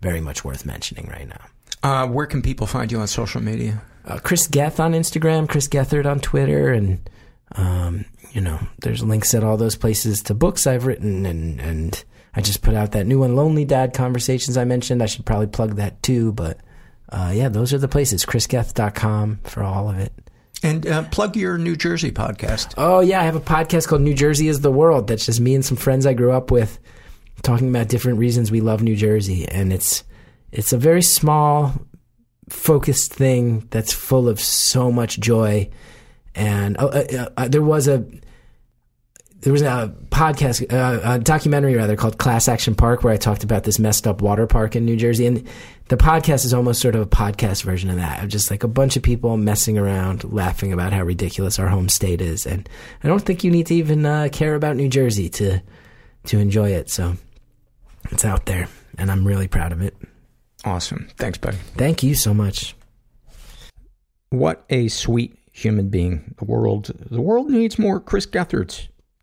very much worth mentioning right now. Uh, where can people find you on social media? uh, Chris Geth on Instagram, Chris Gethard on Twitter, and um, you know, there's links at all those places to books I've written, and and I just put out that new one, Lonely Dad Conversations. I mentioned I should probably plug that too, but uh, yeah, those are the places. ChrisGeth.com for all of it. And uh, plug your New Jersey podcast. Oh yeah, I have a podcast called New Jersey is the World. That's just me and some friends I grew up with talking about different reasons we love New Jersey, and it's it's a very small, focused thing that's full of so much joy. And uh, uh, uh, there was a there was a podcast, uh, a documentary rather, called Class Action Park, where I talked about this messed up water park in New Jersey, and the podcast is almost sort of a podcast version of that, of just like a bunch of people messing around, laughing about how ridiculous our home state is, and I don't think you need to even uh, care about New Jersey to to enjoy it. So it's out there, and I'm really proud of it. Awesome. Thanks, buddy. Thank you so much. What a sweet human being. The world the world needs more Chris Gethards.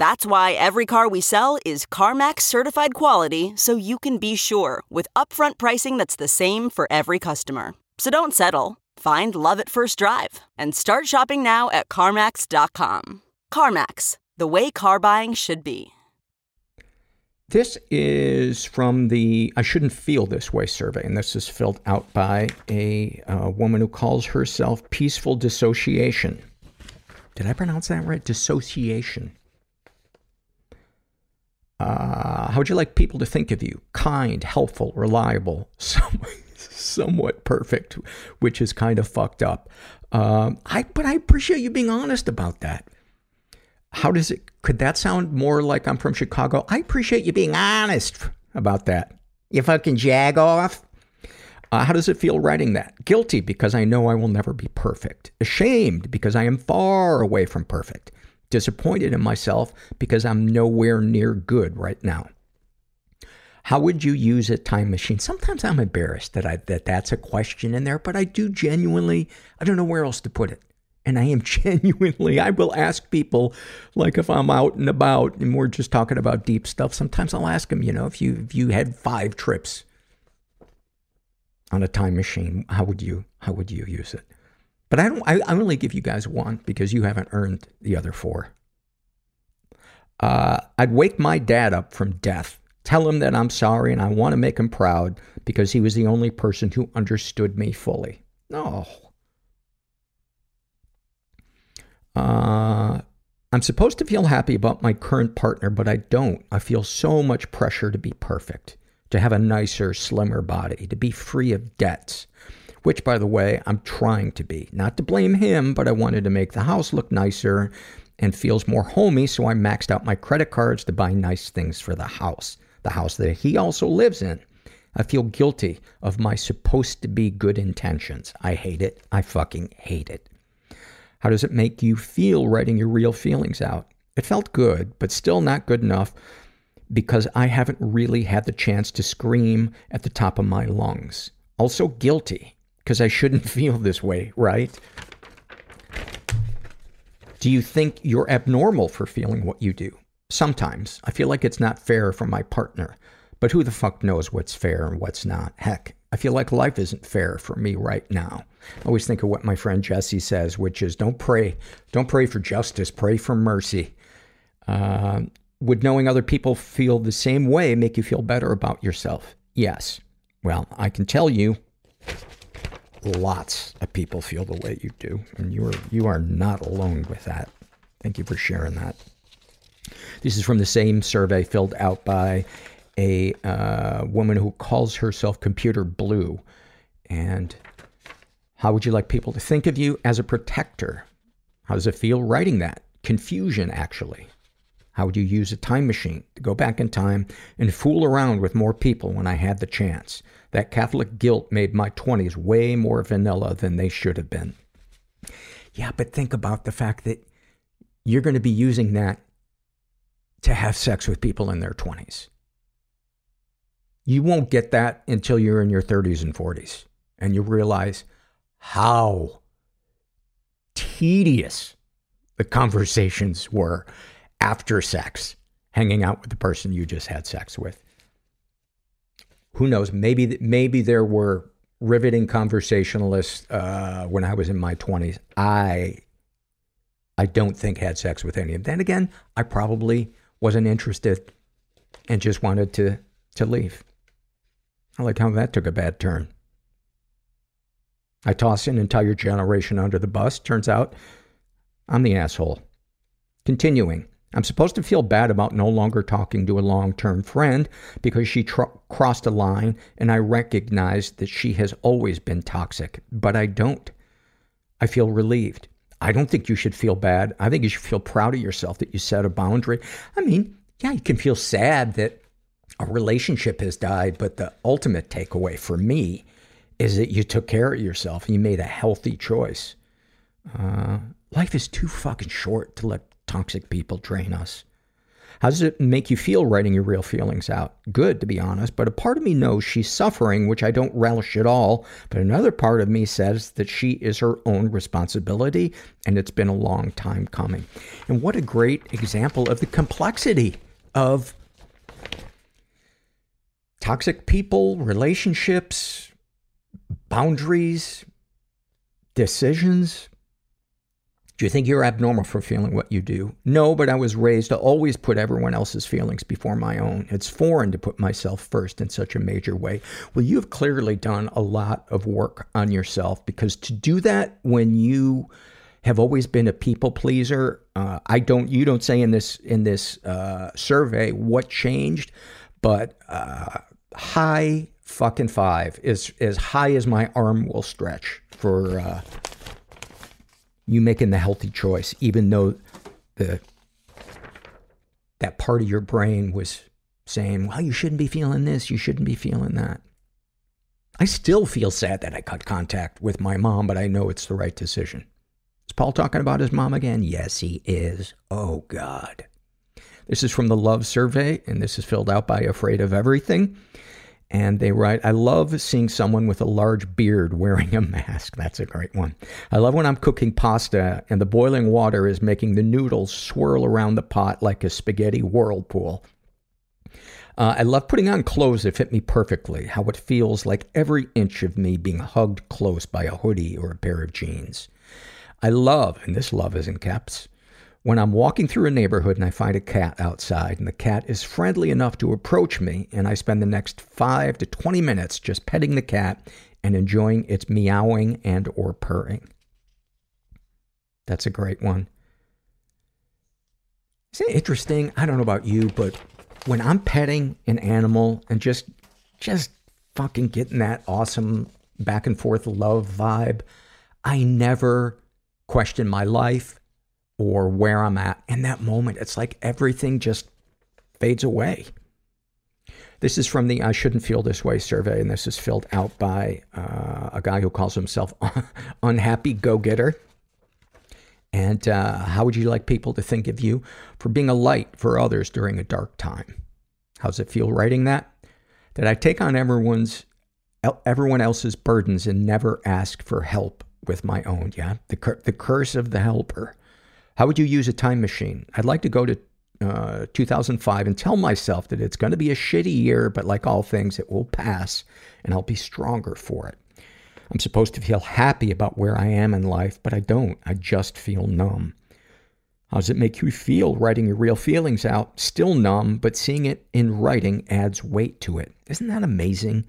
That's why every car we sell is CarMax certified quality so you can be sure with upfront pricing that's the same for every customer. So don't settle. Find love at first drive and start shopping now at CarMax.com. CarMax, the way car buying should be. This is from the I Shouldn't Feel This Way survey, and this is filled out by a uh, woman who calls herself Peaceful Dissociation. Did I pronounce that right? Dissociation. Uh, how would you like people to think of you? Kind, helpful, reliable, some, somewhat perfect, which is kind of fucked up. Um, I, but I appreciate you being honest about that. How does it, could that sound more like I'm from Chicago? I appreciate you being honest about that. You fucking jag off. Uh, how does it feel writing that? Guilty because I know I will never be perfect. Ashamed because I am far away from perfect. Disappointed in myself because I'm nowhere near good right now. How would you use a time machine? Sometimes I'm embarrassed that I that that's a question in there, but I do genuinely I don't know where else to put it. And I am genuinely I will ask people like if I'm out and about and we're just talking about deep stuff, sometimes I'll ask them, you know, if you if you had 5 trips on a time machine, how would you how would you use it? But I don't. I, I only give you guys one because you haven't earned the other four. Uh, I'd wake my dad up from death, tell him that I'm sorry and I want to make him proud because he was the only person who understood me fully. No. Uh, I'm supposed to feel happy about my current partner, but I don't. I feel so much pressure to be perfect, to have a nicer, slimmer body, to be free of debts which by the way, I'm trying to be. Not to blame him, but I wanted to make the house look nicer and feels more homey, so I maxed out my credit cards to buy nice things for the house, the house that he also lives in. I feel guilty of my supposed to be good intentions. I hate it. I fucking hate it. How does it make you feel writing your real feelings out? It felt good, but still not good enough because I haven't really had the chance to scream at the top of my lungs. Also guilty because I shouldn't feel this way, right? Do you think you're abnormal for feeling what you do? Sometimes. I feel like it's not fair for my partner. But who the fuck knows what's fair and what's not? Heck, I feel like life isn't fair for me right now. I always think of what my friend Jesse says, which is don't pray, don't pray for justice, pray for mercy. Uh, would knowing other people feel the same way make you feel better about yourself? Yes. Well, I can tell you, lots of people feel the way you do, and you are you are not alone with that. Thank you for sharing that. This is from the same survey filled out by a uh, woman who calls herself Computer Blue. And how would you like people to think of you as a protector? How does it feel writing that? Confusion, actually. How would you use a time machine to go back in time and fool around with more people when I had the chance? That Catholic guilt made my 20s way more vanilla than they should have been. Yeah, but think about the fact that you're going to be using that to have sex with people in their 20s. You won't get that until you're in your 30s and 40s and you realize how tedious the conversations were after sex, hanging out with the person you just had sex with. Who knows? Maybe maybe there were riveting conversationalists uh, when I was in my 20s. I I don't think had sex with any of them. Then again, I probably wasn't interested and just wanted to to leave. I like how that took a bad turn. I toss an entire generation under the bus. Turns out I'm the asshole. Continuing. I'm supposed to feel bad about no longer talking to a long term friend because she tr- crossed a line and I recognize that she has always been toxic, but I don't. I feel relieved. I don't think you should feel bad. I think you should feel proud of yourself that you set a boundary. I mean, yeah, you can feel sad that a relationship has died, but the ultimate takeaway for me is that you took care of yourself and you made a healthy choice. Uh, life is too fucking short to let toxic people drain us. How does it make you feel writing your real feelings out? Good, to be honest, but a part of me knows she's suffering, which I don't relish at all. But another part of me says that she is her own responsibility, and it's been a long time coming. And what a great example of the complexity of toxic people, relationships, boundaries, decisions. Do you think you're abnormal for feeling what you do? No, but I was raised to always put everyone else's feelings before my own. It's foreign to put myself first in such a major way. Well, you've clearly done a lot of work on yourself because to do that when you have always been a people pleaser, uh, I don't. You don't say in this in this uh, survey what changed, but uh, high fucking five is as high as my arm will stretch for uh, you making the healthy choice, even though the that part of your brain was saying, "Well, you shouldn't be feeling this, you shouldn't be feeling that." I still feel sad that I cut contact with my mom, but I know it's the right decision. Is Paul talking about his mom again? Yes, he is. Oh God. This is from the Love Survey, and this is filled out by Afraid of Everything. And they write, I love seeing someone with a large beard wearing a mask. That's a great one. I love when I'm cooking pasta and the boiling water is making the noodles swirl around the pot like a spaghetti whirlpool. Uh, I love putting on clothes that fit me perfectly, how it feels like every inch of me being hugged close by a hoodie or a pair of jeans. I love, and this love is in caps, when I'm walking through a neighborhood and I find a cat outside and the cat is friendly enough to approach me and I spend the next 5 to 20 minutes just petting the cat and enjoying its meowing and or purring. That's a great one. Isn't it interesting? I don't know about you, but when I'm petting an animal and just just fucking getting that awesome back and forth love vibe, I never question my life or where I'm at in that moment. It's like everything just fades away. This is from the I Shouldn't Feel This Way survey, and this is filled out by uh, a guy who calls himself Unhappy Go Getter. And uh, how would you like people to think of you for being a light for others during a dark time? How's it feel writing that? That I take on everyone's everyone else's burdens and never ask for help with my own. Yeah, the the curse of the helper. How would you use a time machine? I'd like to go to uh, 2005 and tell myself that it's going to be a shitty year, but like all things, it will pass and I'll be stronger for it. I'm supposed to feel happy about where I am in life, but I don't. I just feel numb. How does it make you feel writing your real feelings out? Still numb, but seeing it in writing adds weight to it. Isn't that amazing?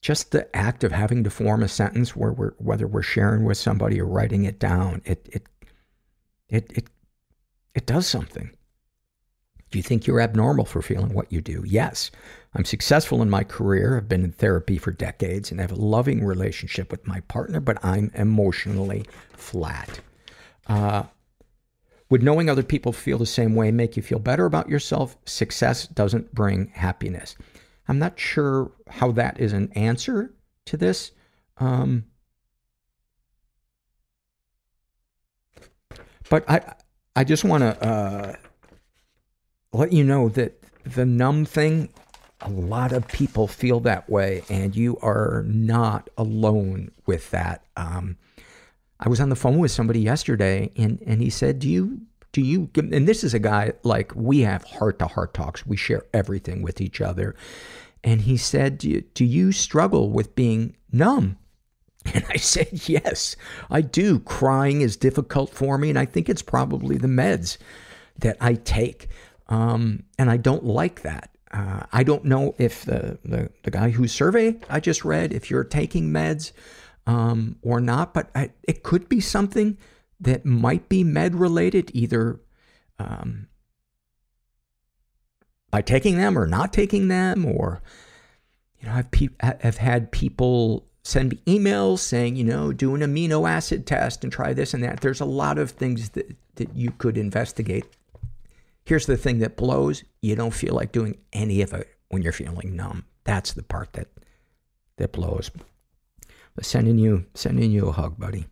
Just the act of having to form a sentence where we're, whether we're sharing with somebody or writing it down, it, it, it, it, it does something. Do you think you're abnormal for feeling what you do? Yes. I'm successful in my career. I've been in therapy for decades and have a loving relationship with my partner, but I'm emotionally flat. Uh, would knowing other people feel the same way make you feel better about yourself? Success doesn't bring happiness. I'm not sure how that is an answer to this. Um, but I, I just want to uh, let you know that the numb thing, a lot of people feel that way, and you are not alone with that. Um, I was on the phone with somebody yesterday, and, and he said, "Do you do you?" And this is a guy like we have heart to heart talks. We share everything with each other. And he said, do you, do you struggle with being numb? And I said, yes, I do. Crying is difficult for me, and I think it's probably the meds that I take. Um, and I don't like that. Uh, I don't know if the, the, the guy whose survey I just read, if you're taking meds um, or not, but I, it could be something that might be med related, either um, by taking them or not taking them, or you know, I've pe- I've had people send me emails saying, you know, do an amino acid test and try this and that. There's a lot of things that, that you could investigate. Here's the thing that blows you don't feel like doing any of it when you're feeling numb. That's the part that that blows. But sending you sending you a hug, buddy.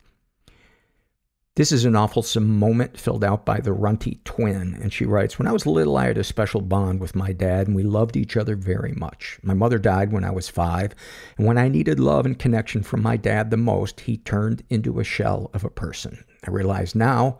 This is an awful moment filled out by the Runty twin, and she writes, When I was little, I had a special bond with my dad, and we loved each other very much. My mother died when I was five, and when I needed love and connection from my dad the most, he turned into a shell of a person. I realize now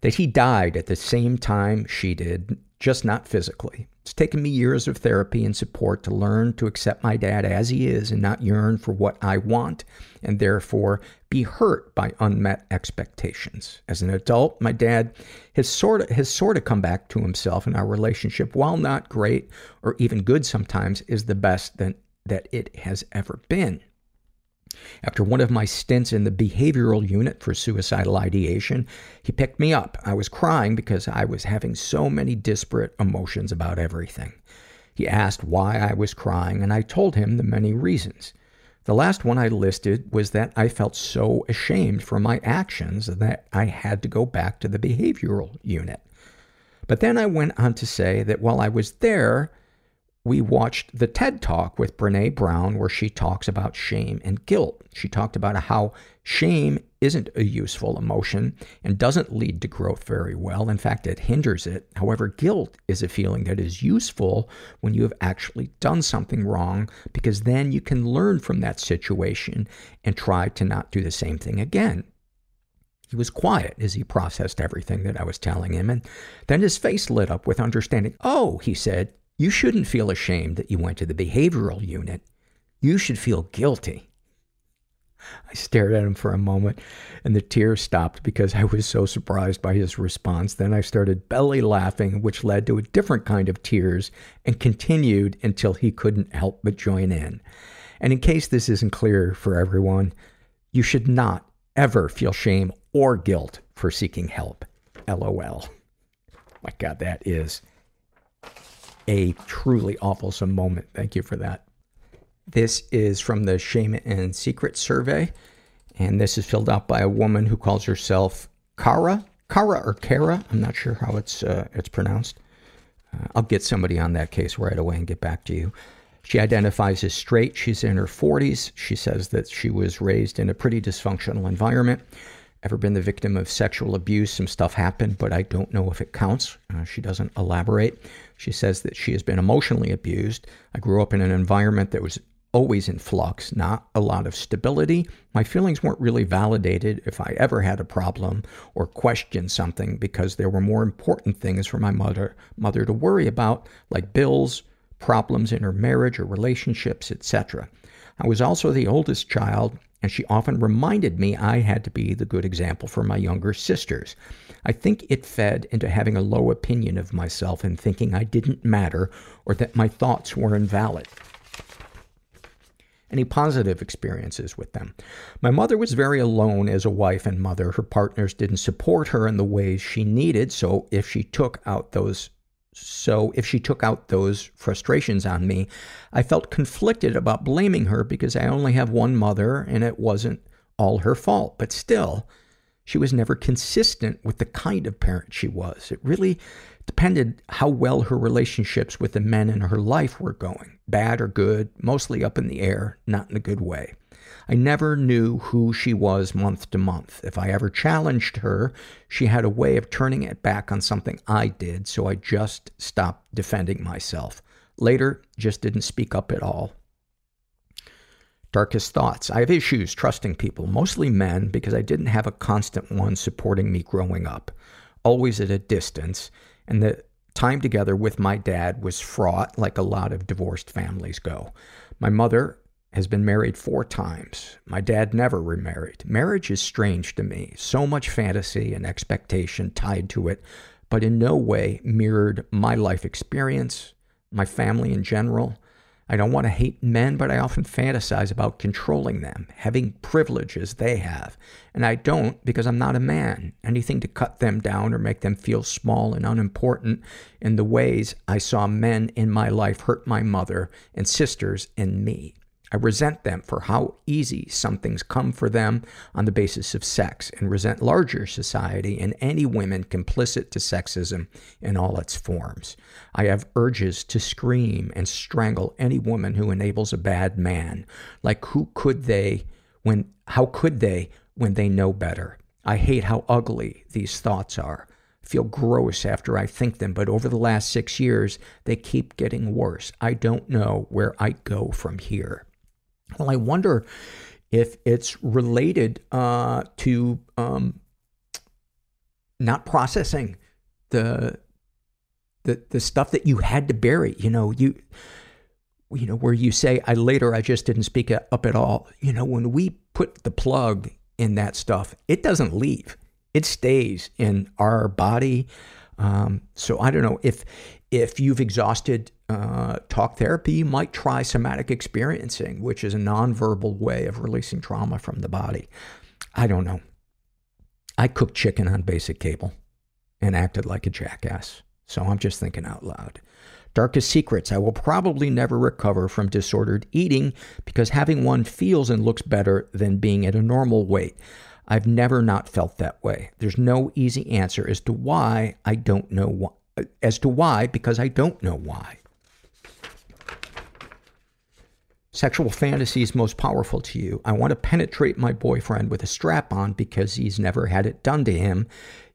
that he died at the same time she did, just not physically. It's taken me years of therapy and support to learn to accept my dad as he is and not yearn for what I want and therefore be hurt by unmet expectations. As an adult, my dad has sort of, has sort of come back to himself and our relationship, while not great or even good sometimes, is the best that, that it has ever been. After one of my stints in the behavioral unit for suicidal ideation, he picked me up. I was crying because I was having so many disparate emotions about everything. He asked why I was crying, and I told him the many reasons. The last one I listed was that I felt so ashamed for my actions that I had to go back to the behavioral unit. But then I went on to say that while I was there, we watched the TED Talk with Brene Brown where she talks about shame and guilt. She talked about how shame isn't a useful emotion and doesn't lead to growth very well. In fact, it hinders it. However, guilt is a feeling that is useful when you have actually done something wrong because then you can learn from that situation and try to not do the same thing again. He was quiet as he processed everything that I was telling him, and then his face lit up with understanding. Oh, he said, you shouldn't feel ashamed that you went to the behavioral unit. You should feel guilty. I stared at him for a moment and the tears stopped because I was so surprised by his response. Then I started belly laughing, which led to a different kind of tears and continued until he couldn't help but join in. And in case this isn't clear for everyone, you should not ever feel shame or guilt for seeking help. LOL. My God, that is a truly awful moment. Thank you for that. This is from the Shame and Secret survey, and this is filled out by a woman who calls herself Kara, Kara or Kara. I'm not sure how it's uh, it's pronounced. Uh, I'll get somebody on that case right away and get back to you. She identifies as straight. She's in her 40s. She says that she was raised in a pretty dysfunctional environment. Ever been the victim of sexual abuse? Some stuff happened, but I don't know if it counts. Uh, she doesn't elaborate. She says that she has been emotionally abused. I grew up in an environment that was always in flux, not a lot of stability. My feelings weren't really validated if I ever had a problem or questioned something because there were more important things for my mother, mother to worry about, like bills, problems in her marriage or relationships, etc. I was also the oldest child, and she often reminded me I had to be the good example for my younger sisters. I think it fed into having a low opinion of myself and thinking I didn't matter or that my thoughts were invalid. Any positive experiences with them? My mother was very alone as a wife and mother. Her partners didn't support her in the ways she needed, so if she took out those so if she took out those frustrations on me, I felt conflicted about blaming her because I only have one mother and it wasn't all her fault. But still, she was never consistent with the kind of parent she was. It really depended how well her relationships with the men in her life were going. Bad or good, mostly up in the air, not in a good way. I never knew who she was month to month. If I ever challenged her, she had a way of turning it back on something I did, so I just stopped defending myself. Later, just didn't speak up at all. Darkest thoughts. I have issues trusting people, mostly men, because I didn't have a constant one supporting me growing up. Always at a distance, and the time together with my dad was fraught like a lot of divorced families go. My mother has been married four times. My dad never remarried. Marriage is strange to me. So much fantasy and expectation tied to it, but in no way mirrored my life experience, my family in general. I don't want to hate men, but I often fantasize about controlling them, having privileges they have. And I don't because I'm not a man. Anything to cut them down or make them feel small and unimportant in the ways I saw men in my life hurt my mother and sisters and me. I resent them for how easy some things come for them on the basis of sex and resent larger society and any women complicit to sexism in all its forms. I have urges to scream and strangle any woman who enables a bad man. Like who could they when, how could they when they know better? I hate how ugly these thoughts are. Feel gross after I think them, but over the last six years, they keep getting worse. I don't know where I go from here. Well, I wonder if it's related uh, to um, not processing the the the stuff that you had to bury. You know, you you know where you say, "I later I just didn't speak up at all." You know, when we put the plug in that stuff, it doesn't leave; it stays in our body. Um, so I don't know if if you've exhausted uh, talk therapy, you might try somatic experiencing, which is a nonverbal way of releasing trauma from the body. I don't know. I cooked chicken on basic cable and acted like a jackass. So I'm just thinking out loud. Darkest secrets. I will probably never recover from disordered eating because having one feels and looks better than being at a normal weight. I've never not felt that way. There's no easy answer as to why I don't know why as to why, because I don't know why. Sexual fantasies most powerful to you. I want to penetrate my boyfriend with a strap on because he's never had it done to him,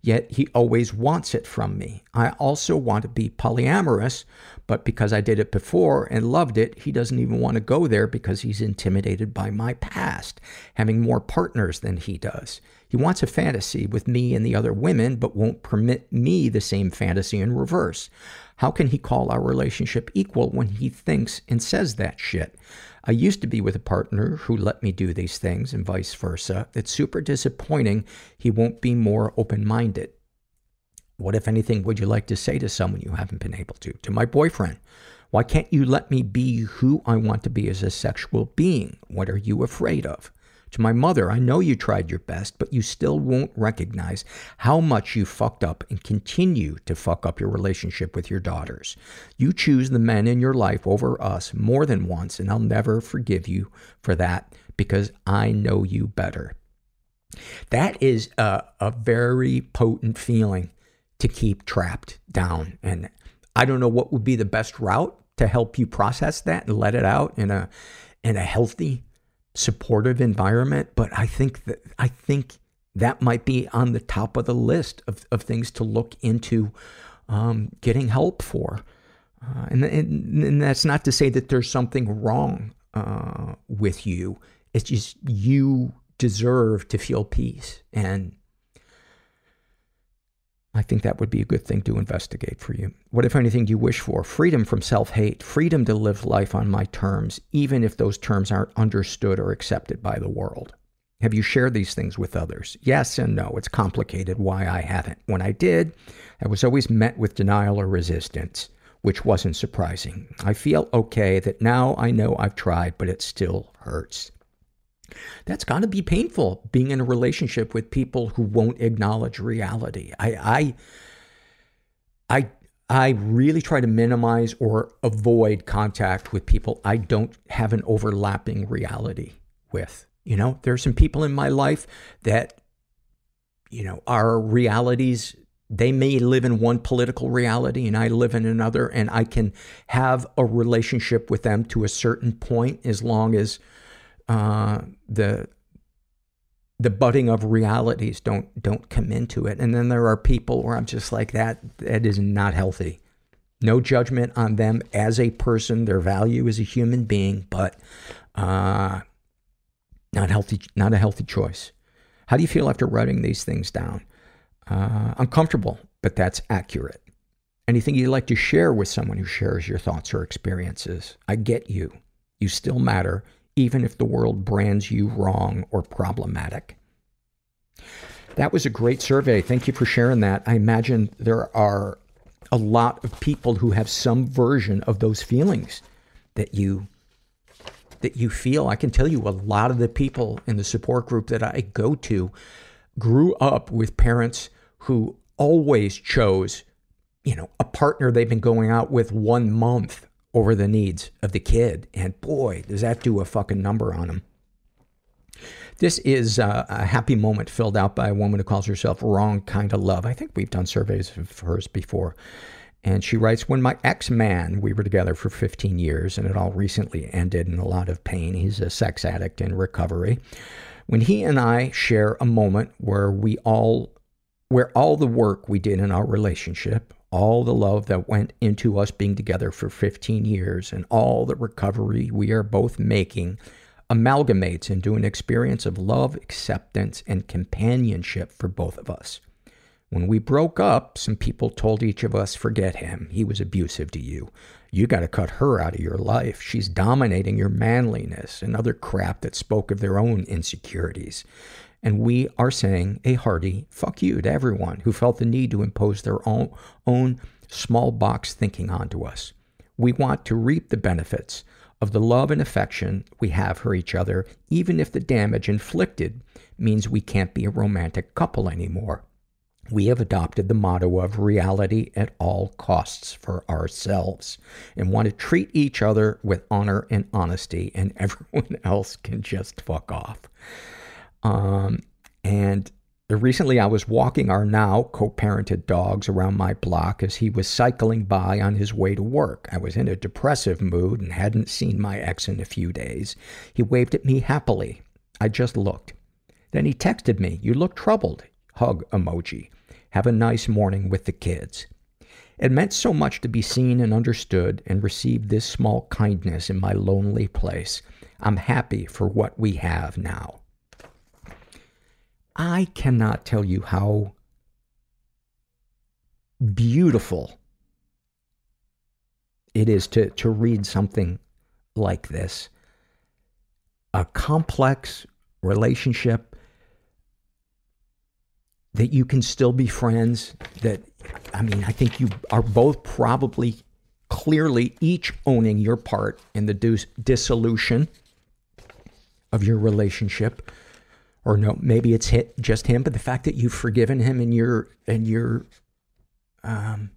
yet he always wants it from me. I also want to be polyamorous, but because I did it before and loved it, he doesn't even want to go there because he's intimidated by my past, having more partners than he does. He wants a fantasy with me and the other women, but won't permit me the same fantasy in reverse. How can he call our relationship equal when he thinks and says that shit? I used to be with a partner who let me do these things and vice versa. It's super disappointing he won't be more open minded. What, if anything, would you like to say to someone you haven't been able to? To my boyfriend. Why can't you let me be who I want to be as a sexual being? What are you afraid of? To my mother, I know you tried your best, but you still won't recognize how much you fucked up and continue to fuck up your relationship with your daughters. You choose the men in your life over us more than once, and I'll never forgive you for that because I know you better. That is a, a very potent feeling to keep trapped down. And I don't know what would be the best route to help you process that and let it out in a in a healthy supportive environment, but I think that I think that might be on the top of the list of, of things to look into um, getting help for. Uh, and, and, and that's not to say that there's something wrong uh, with you. It's just you deserve to feel peace. And I think that would be a good thing to investigate for you. What, if anything, do you wish for? Freedom from self hate, freedom to live life on my terms, even if those terms aren't understood or accepted by the world. Have you shared these things with others? Yes and no. It's complicated why I haven't. When I did, I was always met with denial or resistance, which wasn't surprising. I feel okay that now I know I've tried, but it still hurts. That's got to be painful being in a relationship with people who won't acknowledge reality. I, I, I, I really try to minimize or avoid contact with people I don't have an overlapping reality with. You know, there are some people in my life that, you know, our realities, they may live in one political reality and I live in another, and I can have a relationship with them to a certain point as long as uh, the the budding of realities don't don't come into it. And then there are people where I'm just like that. That is not healthy. No judgment on them as a person, their value as a human being, but uh, not healthy. Not a healthy choice. How do you feel after writing these things down? Uh, uncomfortable, but that's accurate. Anything you'd like to share with someone who shares your thoughts or experiences? I get you. You still matter, even if the world brands you wrong or problematic. That was a great survey. Thank you for sharing that. I imagine there are a lot of people who have some version of those feelings that you that you feel. I can tell you a lot of the people in the support group that I go to grew up with parents who always chose, you know, a partner they've been going out with one month over the needs of the kid. And boy, does that do a fucking number on them. This is uh, a happy moment filled out by a woman who calls herself Wrong Kind of Love. I think we've done surveys of hers before. And she writes, When my ex man, we were together for 15 years, and it all recently ended in a lot of pain. He's a sex addict in recovery. When he and I share a moment where we all, where all the work we did in our relationship, all the love that went into us being together for 15 years, and all the recovery we are both making amalgamates into an experience of love, acceptance, and companionship for both of us. When we broke up, some people told each of us, forget him. He was abusive to you. You gotta cut her out of your life. She's dominating your manliness and other crap that spoke of their own insecurities. And we are saying a hearty fuck you to everyone who felt the need to impose their own, own small box thinking onto us. We want to reap the benefits of the love and affection we have for each other, even if the damage inflicted means we can't be a romantic couple anymore. We have adopted the motto of reality at all costs for ourselves and want to treat each other with honor and honesty, and everyone else can just fuck off. Um, and recently I was walking our now co-parented dogs around my block as he was cycling by on his way to work. I was in a depressive mood and hadn't seen my ex in a few days. He waved at me happily. I just looked. Then he texted me, you look troubled. Hug emoji. Have a nice morning with the kids. It meant so much to be seen and understood and receive this small kindness in my lonely place. I'm happy for what we have now. I cannot tell you how beautiful it is to, to read something like this. A complex relationship that you can still be friends, that, I mean, I think you are both probably clearly each owning your part in the dis- dissolution of your relationship or no, maybe it's hit just him, but the fact that you've forgiven him and you're and you're um,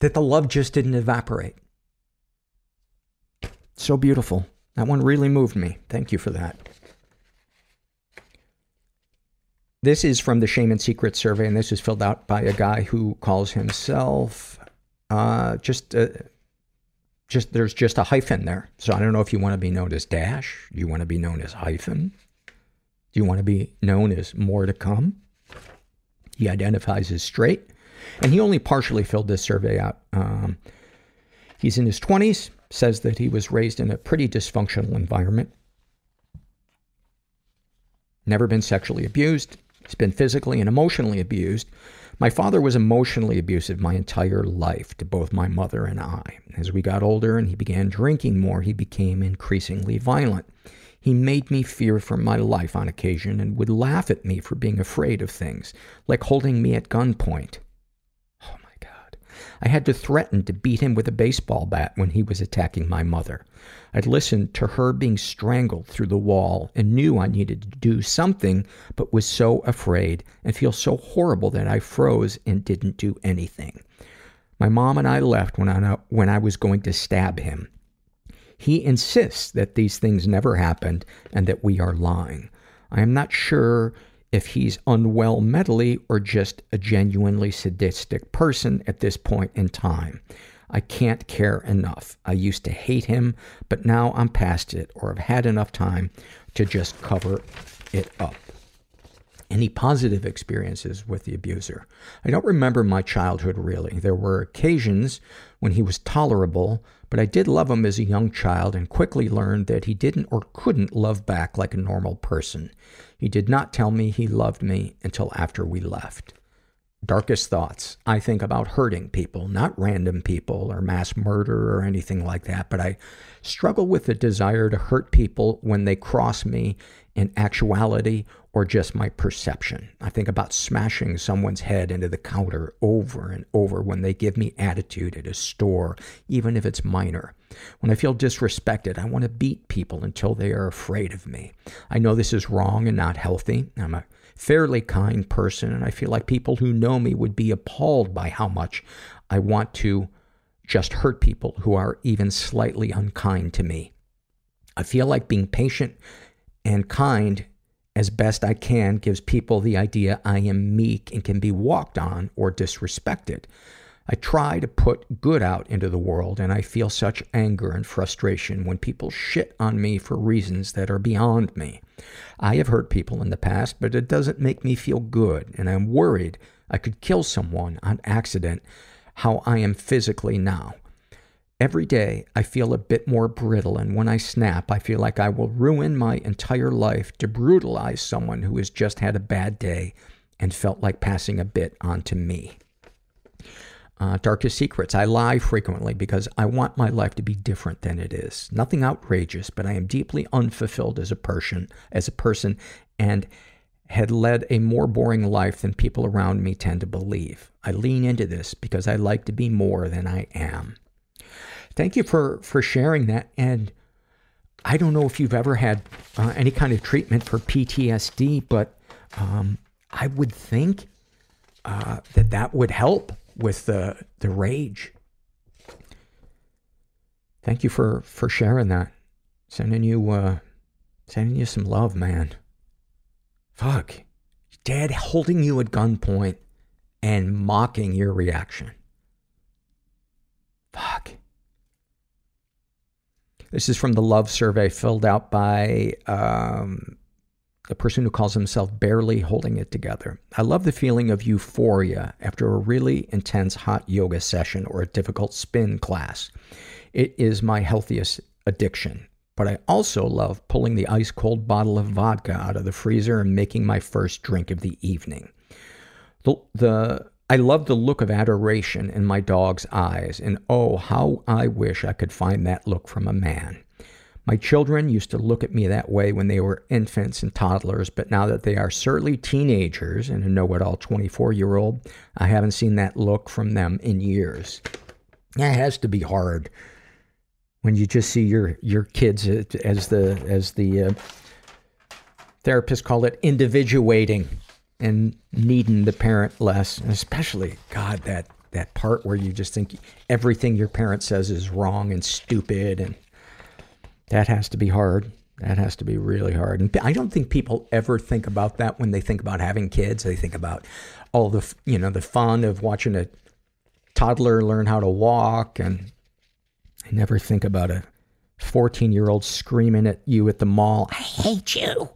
that the love just didn't evaporate. So beautiful. That one really moved me. Thank you for that. This is from the Shame and Secret survey, and this is filled out by a guy who calls himself uh, just. Uh, just there's just a hyphen there. So I don't know if you want to be known as dash, you want to be known as hyphen. Do you want to be known as more to come? He identifies as straight, and he only partially filled this survey out. Um, he's in his 20s. says that he was raised in a pretty dysfunctional environment. Never been sexually abused. He's been physically and emotionally abused. My father was emotionally abusive my entire life to both my mother and I. As we got older and he began drinking more, he became increasingly violent. He made me fear for my life on occasion and would laugh at me for being afraid of things, like holding me at gunpoint. Oh my God. I had to threaten to beat him with a baseball bat when he was attacking my mother. I'd listened to her being strangled through the wall and knew I needed to do something, but was so afraid and feel so horrible that I froze and didn't do anything. My mom and I left when I, when I was going to stab him. He insists that these things never happened and that we are lying. I am not sure if he's unwell mentally or just a genuinely sadistic person at this point in time. I can't care enough. I used to hate him, but now I'm past it or have had enough time to just cover it up. Any positive experiences with the abuser? I don't remember my childhood really. There were occasions when he was tolerable, but I did love him as a young child and quickly learned that he didn't or couldn't love back like a normal person. He did not tell me he loved me until after we left. Darkest thoughts. I think about hurting people, not random people or mass murder or anything like that, but I struggle with the desire to hurt people when they cross me in actuality or just my perception. I think about smashing someone's head into the counter over and over when they give me attitude at a store, even if it's minor. When I feel disrespected, I want to beat people until they are afraid of me. I know this is wrong and not healthy. I'm a fairly kind person, and I feel like people who know me would be appalled by how much I want to just hurt people who are even slightly unkind to me. I feel like being patient and kind as best I can gives people the idea I am meek and can be walked on or disrespected. I try to put good out into the world, and I feel such anger and frustration when people shit on me for reasons that are beyond me. I have hurt people in the past, but it doesn't make me feel good, and I'm worried I could kill someone on accident how I am physically now. Every day, I feel a bit more brittle, and when I snap, I feel like I will ruin my entire life to brutalize someone who has just had a bad day and felt like passing a bit on to me. Uh, darkest secrets. I lie frequently because I want my life to be different than it is. Nothing outrageous, but I am deeply unfulfilled as a person, as a person, and had led a more boring life than people around me tend to believe. I lean into this because I like to be more than I am. Thank you for, for sharing that. And I don't know if you've ever had uh, any kind of treatment for PTSD, but um, I would think uh, that that would help with the the rage. Thank you for for sharing that. Sending you uh, sending you some love, man. Fuck, dad holding you at gunpoint and mocking your reaction. Fuck. This is from the love survey filled out by um, a person who calls himself barely holding it together. I love the feeling of euphoria after a really intense hot yoga session or a difficult spin class. It is my healthiest addiction. But I also love pulling the ice cold bottle of vodka out of the freezer and making my first drink of the evening. The, the I love the look of adoration in my dog's eyes, and oh, how I wish I could find that look from a man. My children used to look at me that way when they were infants and toddlers, but now that they are surly teenagers and a know it all 24 year old, I haven't seen that look from them in years. It has to be hard when you just see your, your kids as the, as the uh, therapist called it, individuating and needing the parent less, and especially, God, that, that part where you just think everything your parent says is wrong and stupid and that has to be hard. That has to be really hard. And I don't think people ever think about that when they think about having kids. They think about all the, you know, the fun of watching a toddler learn how to walk and I never think about a 14 year old screaming at you at the mall, I hate you.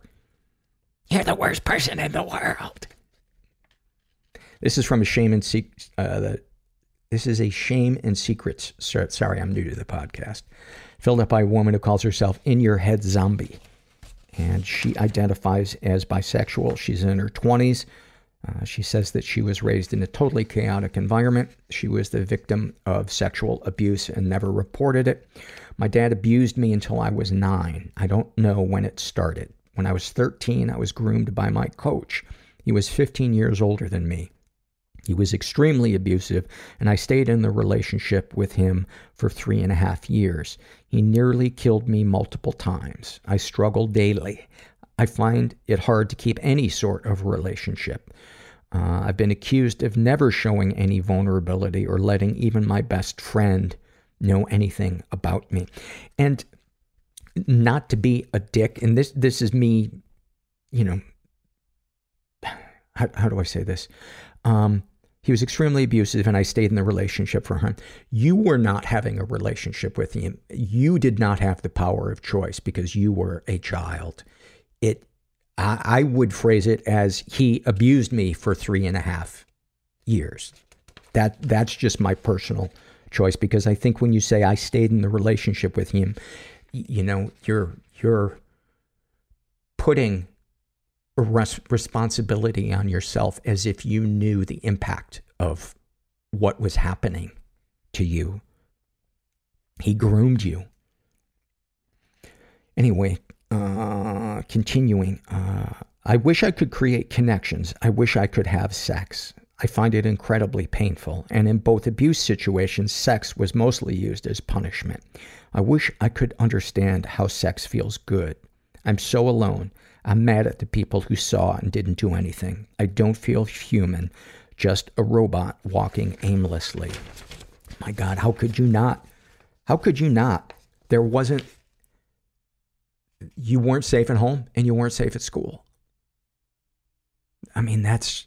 You're the worst person in the world. This is from a shame and seek, uh, the, This is a shame and secrets. Sorry, I'm new to the podcast. Filled out by a woman who calls herself In Your Head Zombie. And she identifies as bisexual. She's in her 20s. Uh, she says that she was raised in a totally chaotic environment. She was the victim of sexual abuse and never reported it. My dad abused me until I was nine. I don't know when it started. When I was 13, I was groomed by my coach. He was 15 years older than me. He was extremely abusive, and I stayed in the relationship with him for three and a half years. He nearly killed me multiple times. I struggle daily. I find it hard to keep any sort of relationship. Uh, I've been accused of never showing any vulnerability or letting even my best friend know anything about me. And not to be a dick, and this this is me, you know, how, how do I say this? Um, he was extremely abusive, and I stayed in the relationship for him. You were not having a relationship with him. You did not have the power of choice because you were a child. It, I, I would phrase it as he abused me for three and a half years. That that's just my personal choice because I think when you say I stayed in the relationship with him, you know, you're you're putting res- responsibility on yourself as if you knew the impact of what was happening to you. He groomed you. Anyway, uh, continuing. Uh, I wish I could create connections. I wish I could have sex. I find it incredibly painful, and in both abuse situations, sex was mostly used as punishment. I wish I could understand how sex feels good. I'm so alone. I'm mad at the people who saw and didn't do anything. I don't feel human, just a robot walking aimlessly. My God, how could you not? How could you not? There wasn't, you weren't safe at home and you weren't safe at school. I mean, that's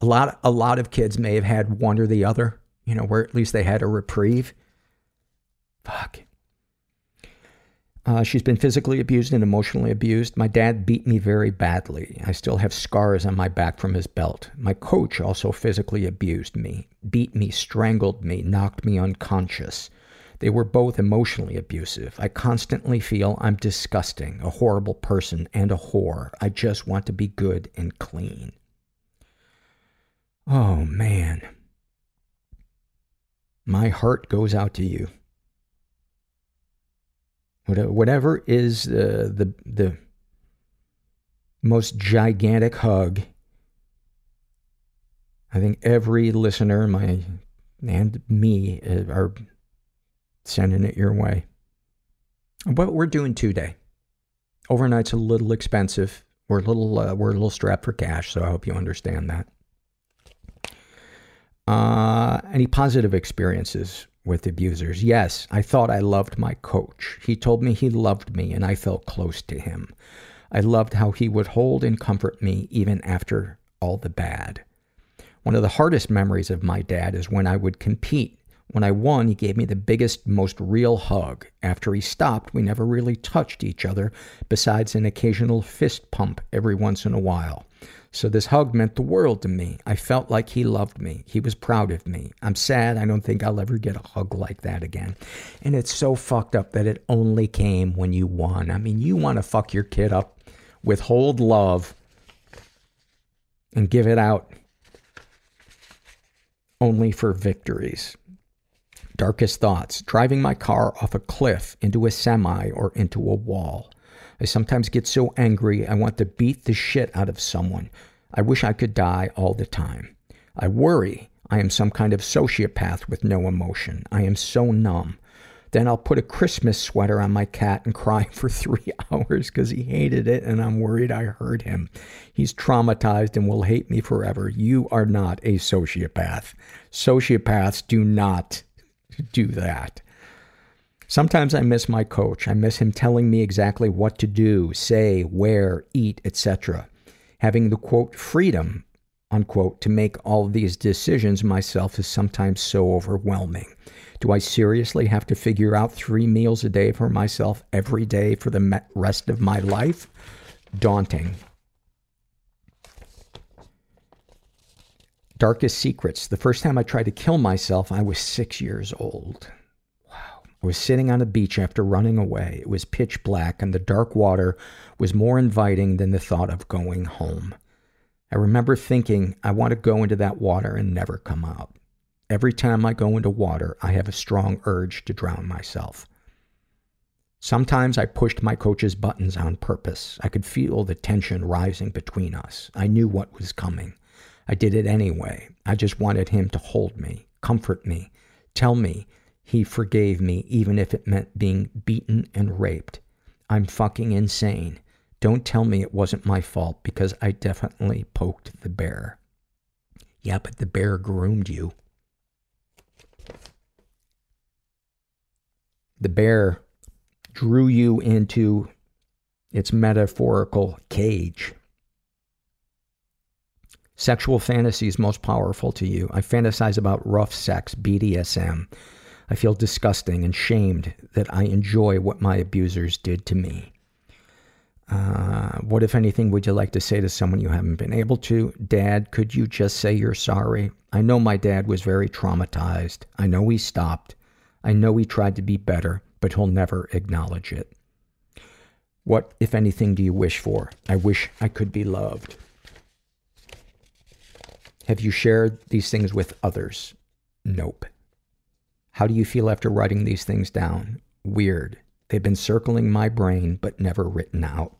a lot, a lot of kids may have had one or the other, you know, where at least they had a reprieve. Fuck. Uh, she's been physically abused and emotionally abused. My dad beat me very badly. I still have scars on my back from his belt. My coach also physically abused me, beat me, strangled me, knocked me unconscious. They were both emotionally abusive. I constantly feel I'm disgusting, a horrible person, and a whore. I just want to be good and clean. Oh, man. My heart goes out to you. Whatever is uh, the the most gigantic hug, I think every listener, my and me, uh, are sending it your way. What we're doing today. Overnight's a little expensive. We're a little uh, we're a little strapped for cash, so I hope you understand that. Uh, any positive experiences with abusers? Yes, I thought I loved my coach. He told me he loved me, and I felt close to him. I loved how he would hold and comfort me even after all the bad. One of the hardest memories of my dad is when I would compete. When I won, he gave me the biggest, most real hug. After he stopped, we never really touched each other, besides an occasional fist pump every once in a while. So this hug meant the world to me. I felt like he loved me. He was proud of me. I'm sad. I don't think I'll ever get a hug like that again. And it's so fucked up that it only came when you won. I mean, you want to fuck your kid up, withhold love, and give it out only for victories. Darkest thoughts. Driving my car off a cliff into a semi or into a wall. I sometimes get so angry I want to beat the shit out of someone. I wish I could die all the time. I worry I am some kind of sociopath with no emotion. I am so numb. Then I'll put a Christmas sweater on my cat and cry for three hours because he hated it and I'm worried I hurt him. He's traumatized and will hate me forever. You are not a sociopath. Sociopaths do not do that. Sometimes I miss my coach. I miss him telling me exactly what to do, say, where, eat, etc. Having the quote freedom unquote to make all these decisions myself is sometimes so overwhelming. Do I seriously have to figure out three meals a day for myself every day for the rest of my life? Daunting. Darkest secrets. The first time I tried to kill myself, I was six years old. Was sitting on a beach after running away. It was pitch black, and the dark water was more inviting than the thought of going home. I remember thinking, I want to go into that water and never come out. Every time I go into water, I have a strong urge to drown myself. Sometimes I pushed my coach's buttons on purpose. I could feel the tension rising between us. I knew what was coming. I did it anyway. I just wanted him to hold me, comfort me, tell me he forgave me even if it meant being beaten and raped. I'm fucking insane. Don't tell me it wasn't my fault because I definitely poked the bear. Yeah, but the bear groomed you. The bear drew you into its metaphorical cage. Sexual fantasies most powerful to you. I fantasize about rough sex, BDSM. I feel disgusting and shamed that I enjoy what my abusers did to me. Uh, what, if anything, would you like to say to someone you haven't been able to? Dad, could you just say you're sorry? I know my dad was very traumatized. I know he stopped. I know he tried to be better, but he'll never acknowledge it. What, if anything, do you wish for? I wish I could be loved. Have you shared these things with others? Nope. How do you feel after writing these things down? Weird. They've been circling my brain, but never written out.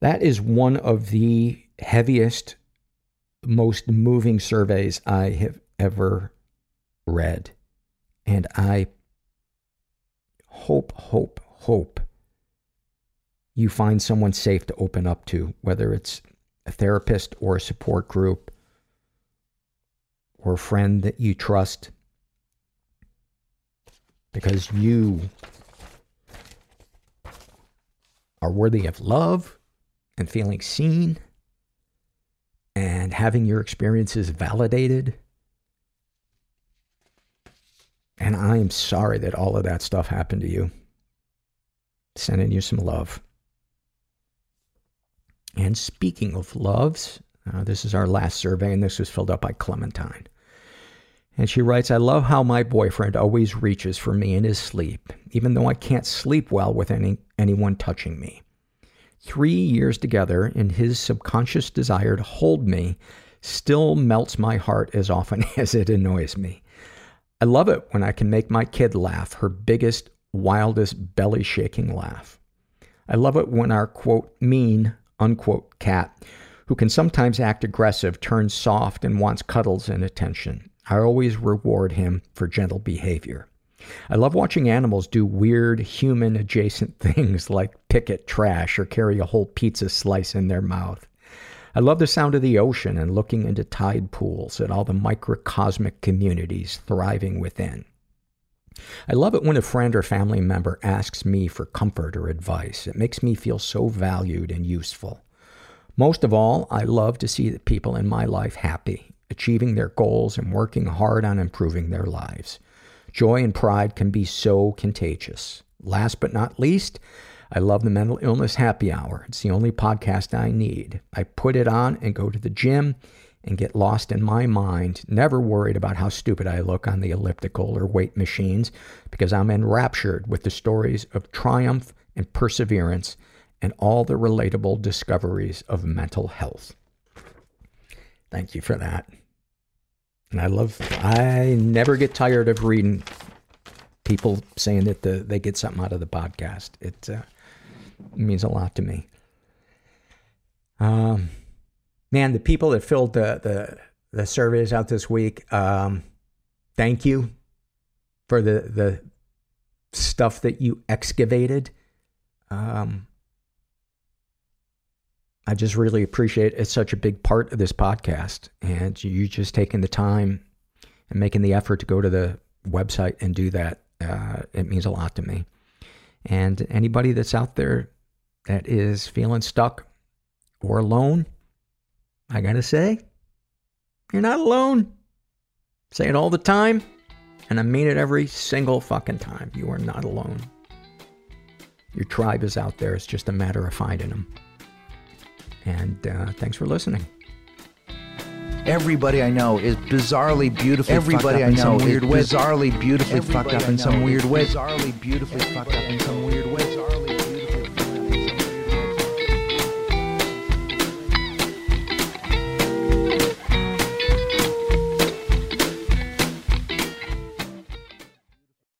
That is one of the heaviest, most moving surveys I have ever read. And I hope, hope, hope you find someone safe to open up to, whether it's a therapist or a support group or a friend that you trust because you are worthy of love and feeling seen and having your experiences validated. And I am sorry that all of that stuff happened to you. Sending you some love. And speaking of loves, uh, this is our last survey, and this was filled out by Clementine. And she writes, I love how my boyfriend always reaches for me in his sleep, even though I can't sleep well with any, anyone touching me. Three years together, and his subconscious desire to hold me still melts my heart as often as it annoys me. I love it when I can make my kid laugh, her biggest, wildest, belly shaking laugh. I love it when our quote, mean, unquote, cat, who can sometimes act aggressive, turns soft and wants cuddles and attention. I always reward him for gentle behavior. I love watching animals do weird human adjacent things like pick at trash or carry a whole pizza slice in their mouth. I love the sound of the ocean and looking into tide pools at all the microcosmic communities thriving within. I love it when a friend or family member asks me for comfort or advice. It makes me feel so valued and useful. Most of all, I love to see the people in my life happy, achieving their goals and working hard on improving their lives. Joy and pride can be so contagious. Last but not least, I love the mental illness happy hour. It's the only podcast I need. I put it on and go to the gym and get lost in my mind, never worried about how stupid I look on the elliptical or weight machines, because I'm enraptured with the stories of triumph and perseverance and all the relatable discoveries of mental health. Thank you for that. And I love, I never get tired of reading people saying that the, they get something out of the podcast. It uh, means a lot to me. Um, man, the people that filled the, the, the surveys out this week, um, thank you for the, the stuff that you excavated. Um, I just really appreciate it. It's such a big part of this podcast. And you just taking the time and making the effort to go to the website and do that. Uh, it means a lot to me. And anybody that's out there that is feeling stuck or alone, I gotta say, you're not alone. Say it all the time, and I mean it every single fucking time. You are not alone. Your tribe is out there. It's just a matter of finding them. And uh, thanks for listening. Everybody I know is bizarrely beautifully Everybody fucked up I in know some is weird way. bizarrely beautifully fucked up in some weird way. Bizarrely beautifully fucked up in some weird way.